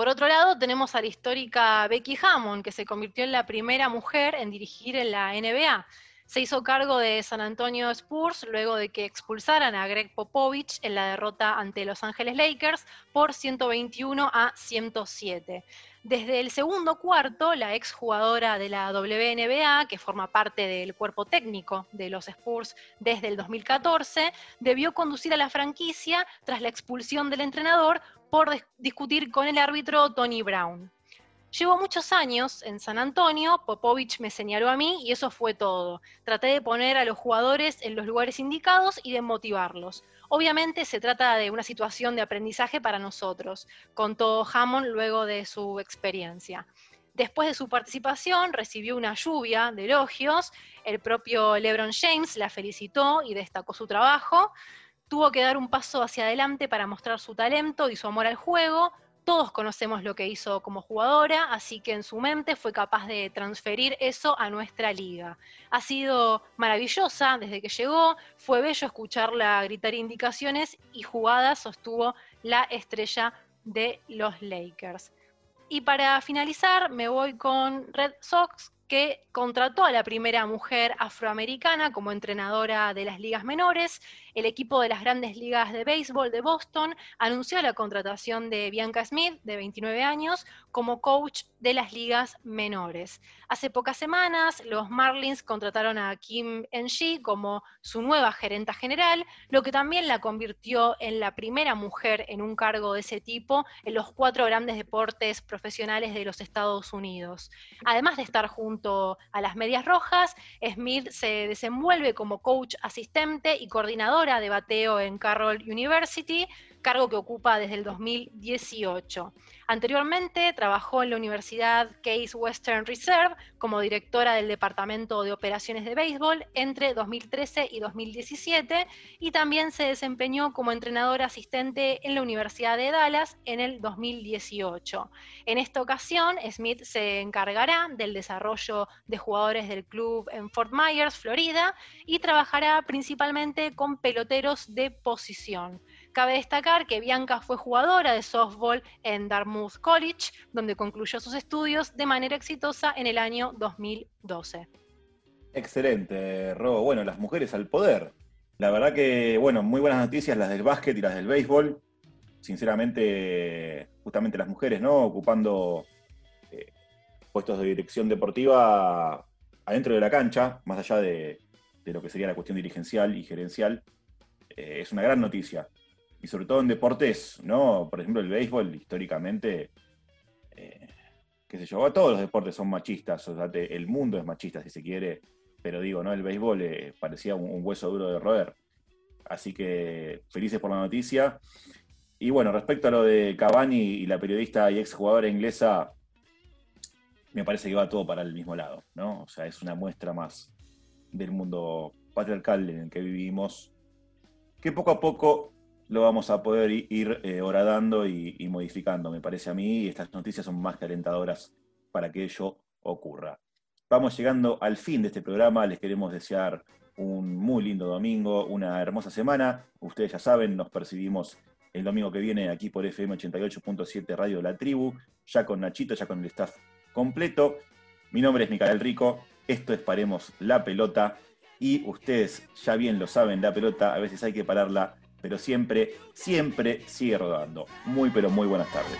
Por otro lado, tenemos a la histórica Becky Hammond, que se convirtió en la primera mujer en dirigir en la NBA. Se hizo cargo de San Antonio Spurs luego de que expulsaran a Greg Popovich en la derrota ante Los Ángeles Lakers por 121 a 107. Desde el segundo cuarto, la exjugadora de la WNBA, que forma parte del cuerpo técnico de los Spurs desde el 2014, debió conducir a la franquicia tras la expulsión del entrenador por discutir con el árbitro Tony Brown. Llevo muchos años en San Antonio, Popovich me señaló a mí y eso fue todo. Traté de poner a los jugadores en los lugares indicados y de motivarlos. Obviamente se trata de una situación de aprendizaje para nosotros, contó Hammond luego de su experiencia. Después de su participación recibió una lluvia de elogios, el propio LeBron James la felicitó y destacó su trabajo, tuvo que dar un paso hacia adelante para mostrar su talento y su amor al juego, todos conocemos lo que hizo como jugadora, así que en su mente fue capaz de transferir eso a nuestra liga. Ha sido maravillosa desde que llegó, fue bello escucharla gritar indicaciones y jugadas sostuvo la estrella de los Lakers. Y para finalizar, me voy con Red Sox, que contrató a la primera mujer afroamericana como entrenadora de las ligas menores. El equipo de las grandes ligas de béisbol de Boston anunció la contratación de Bianca Smith, de 29 años, como coach de las ligas menores. Hace pocas semanas, los Marlins contrataron a Kim Enshi como su nueva gerenta general, lo que también la convirtió en la primera mujer en un cargo de ese tipo en los cuatro grandes deportes profesionales de los Estados Unidos. Además de estar junto a las Medias Rojas, Smith se desenvuelve como coach asistente y coordinadora de bateo en Carroll University, cargo que ocupa desde el 2018. Anteriormente trabajó en la Universidad Case Western Reserve como directora del Departamento de Operaciones de Béisbol entre 2013 y 2017 y también se desempeñó como entrenadora asistente en la Universidad de Dallas en el 2018. En esta ocasión, Smith se encargará del desarrollo de jugadores del club en Fort Myers, Florida, y trabajará principalmente con peloteros de posición. Cabe destacar que Bianca fue jugadora de softball en Dartmouth College, donde concluyó sus estudios de manera exitosa en el año 2012. Excelente, Robo. Bueno, las mujeres al poder. La verdad que, bueno, muy buenas noticias las del básquet y las del béisbol. Sinceramente, justamente las mujeres, ¿no? Ocupando eh, puestos de dirección deportiva adentro de la cancha, más allá de, lo que sería la cuestión dirigencial y gerencial. eh, es una gran noticia. Y sobre todo en deportes, ¿no? Por ejemplo, el béisbol, históricamente, eh, qué sé yo, todos los deportes son machistas, o sea, el mundo es machista si se quiere, pero digo, ¿no? El béisbol eh, parecía un, hueso duro de roer. Así que felices por la noticia. Y bueno, respecto a lo de Cavani y la periodista y exjugadora inglesa, me parece que va todo para el mismo lado, ¿no? O sea, es una muestra más del mundo patriarcal en el que vivimos, que poco a poco lo vamos a poder ir eh, horadando y, modificando, me parece a mí, y estas noticias son más que alentadoras para que ello ocurra. Vamos llegando al fin de este programa, les queremos desear un muy lindo domingo, una hermosa semana. Ustedes ya saben, nos percibimos el domingo que viene aquí por FM 88.7 Radio La Tribu, ya con Nachito, ya con el staff completo. Mi nombre es Micael Rico, esto es Paremos la Pelota y ustedes ya bien lo saben, la pelota a veces hay que pararla, pero siempre, siempre sigue rodando. Muy, pero muy buenas tardes.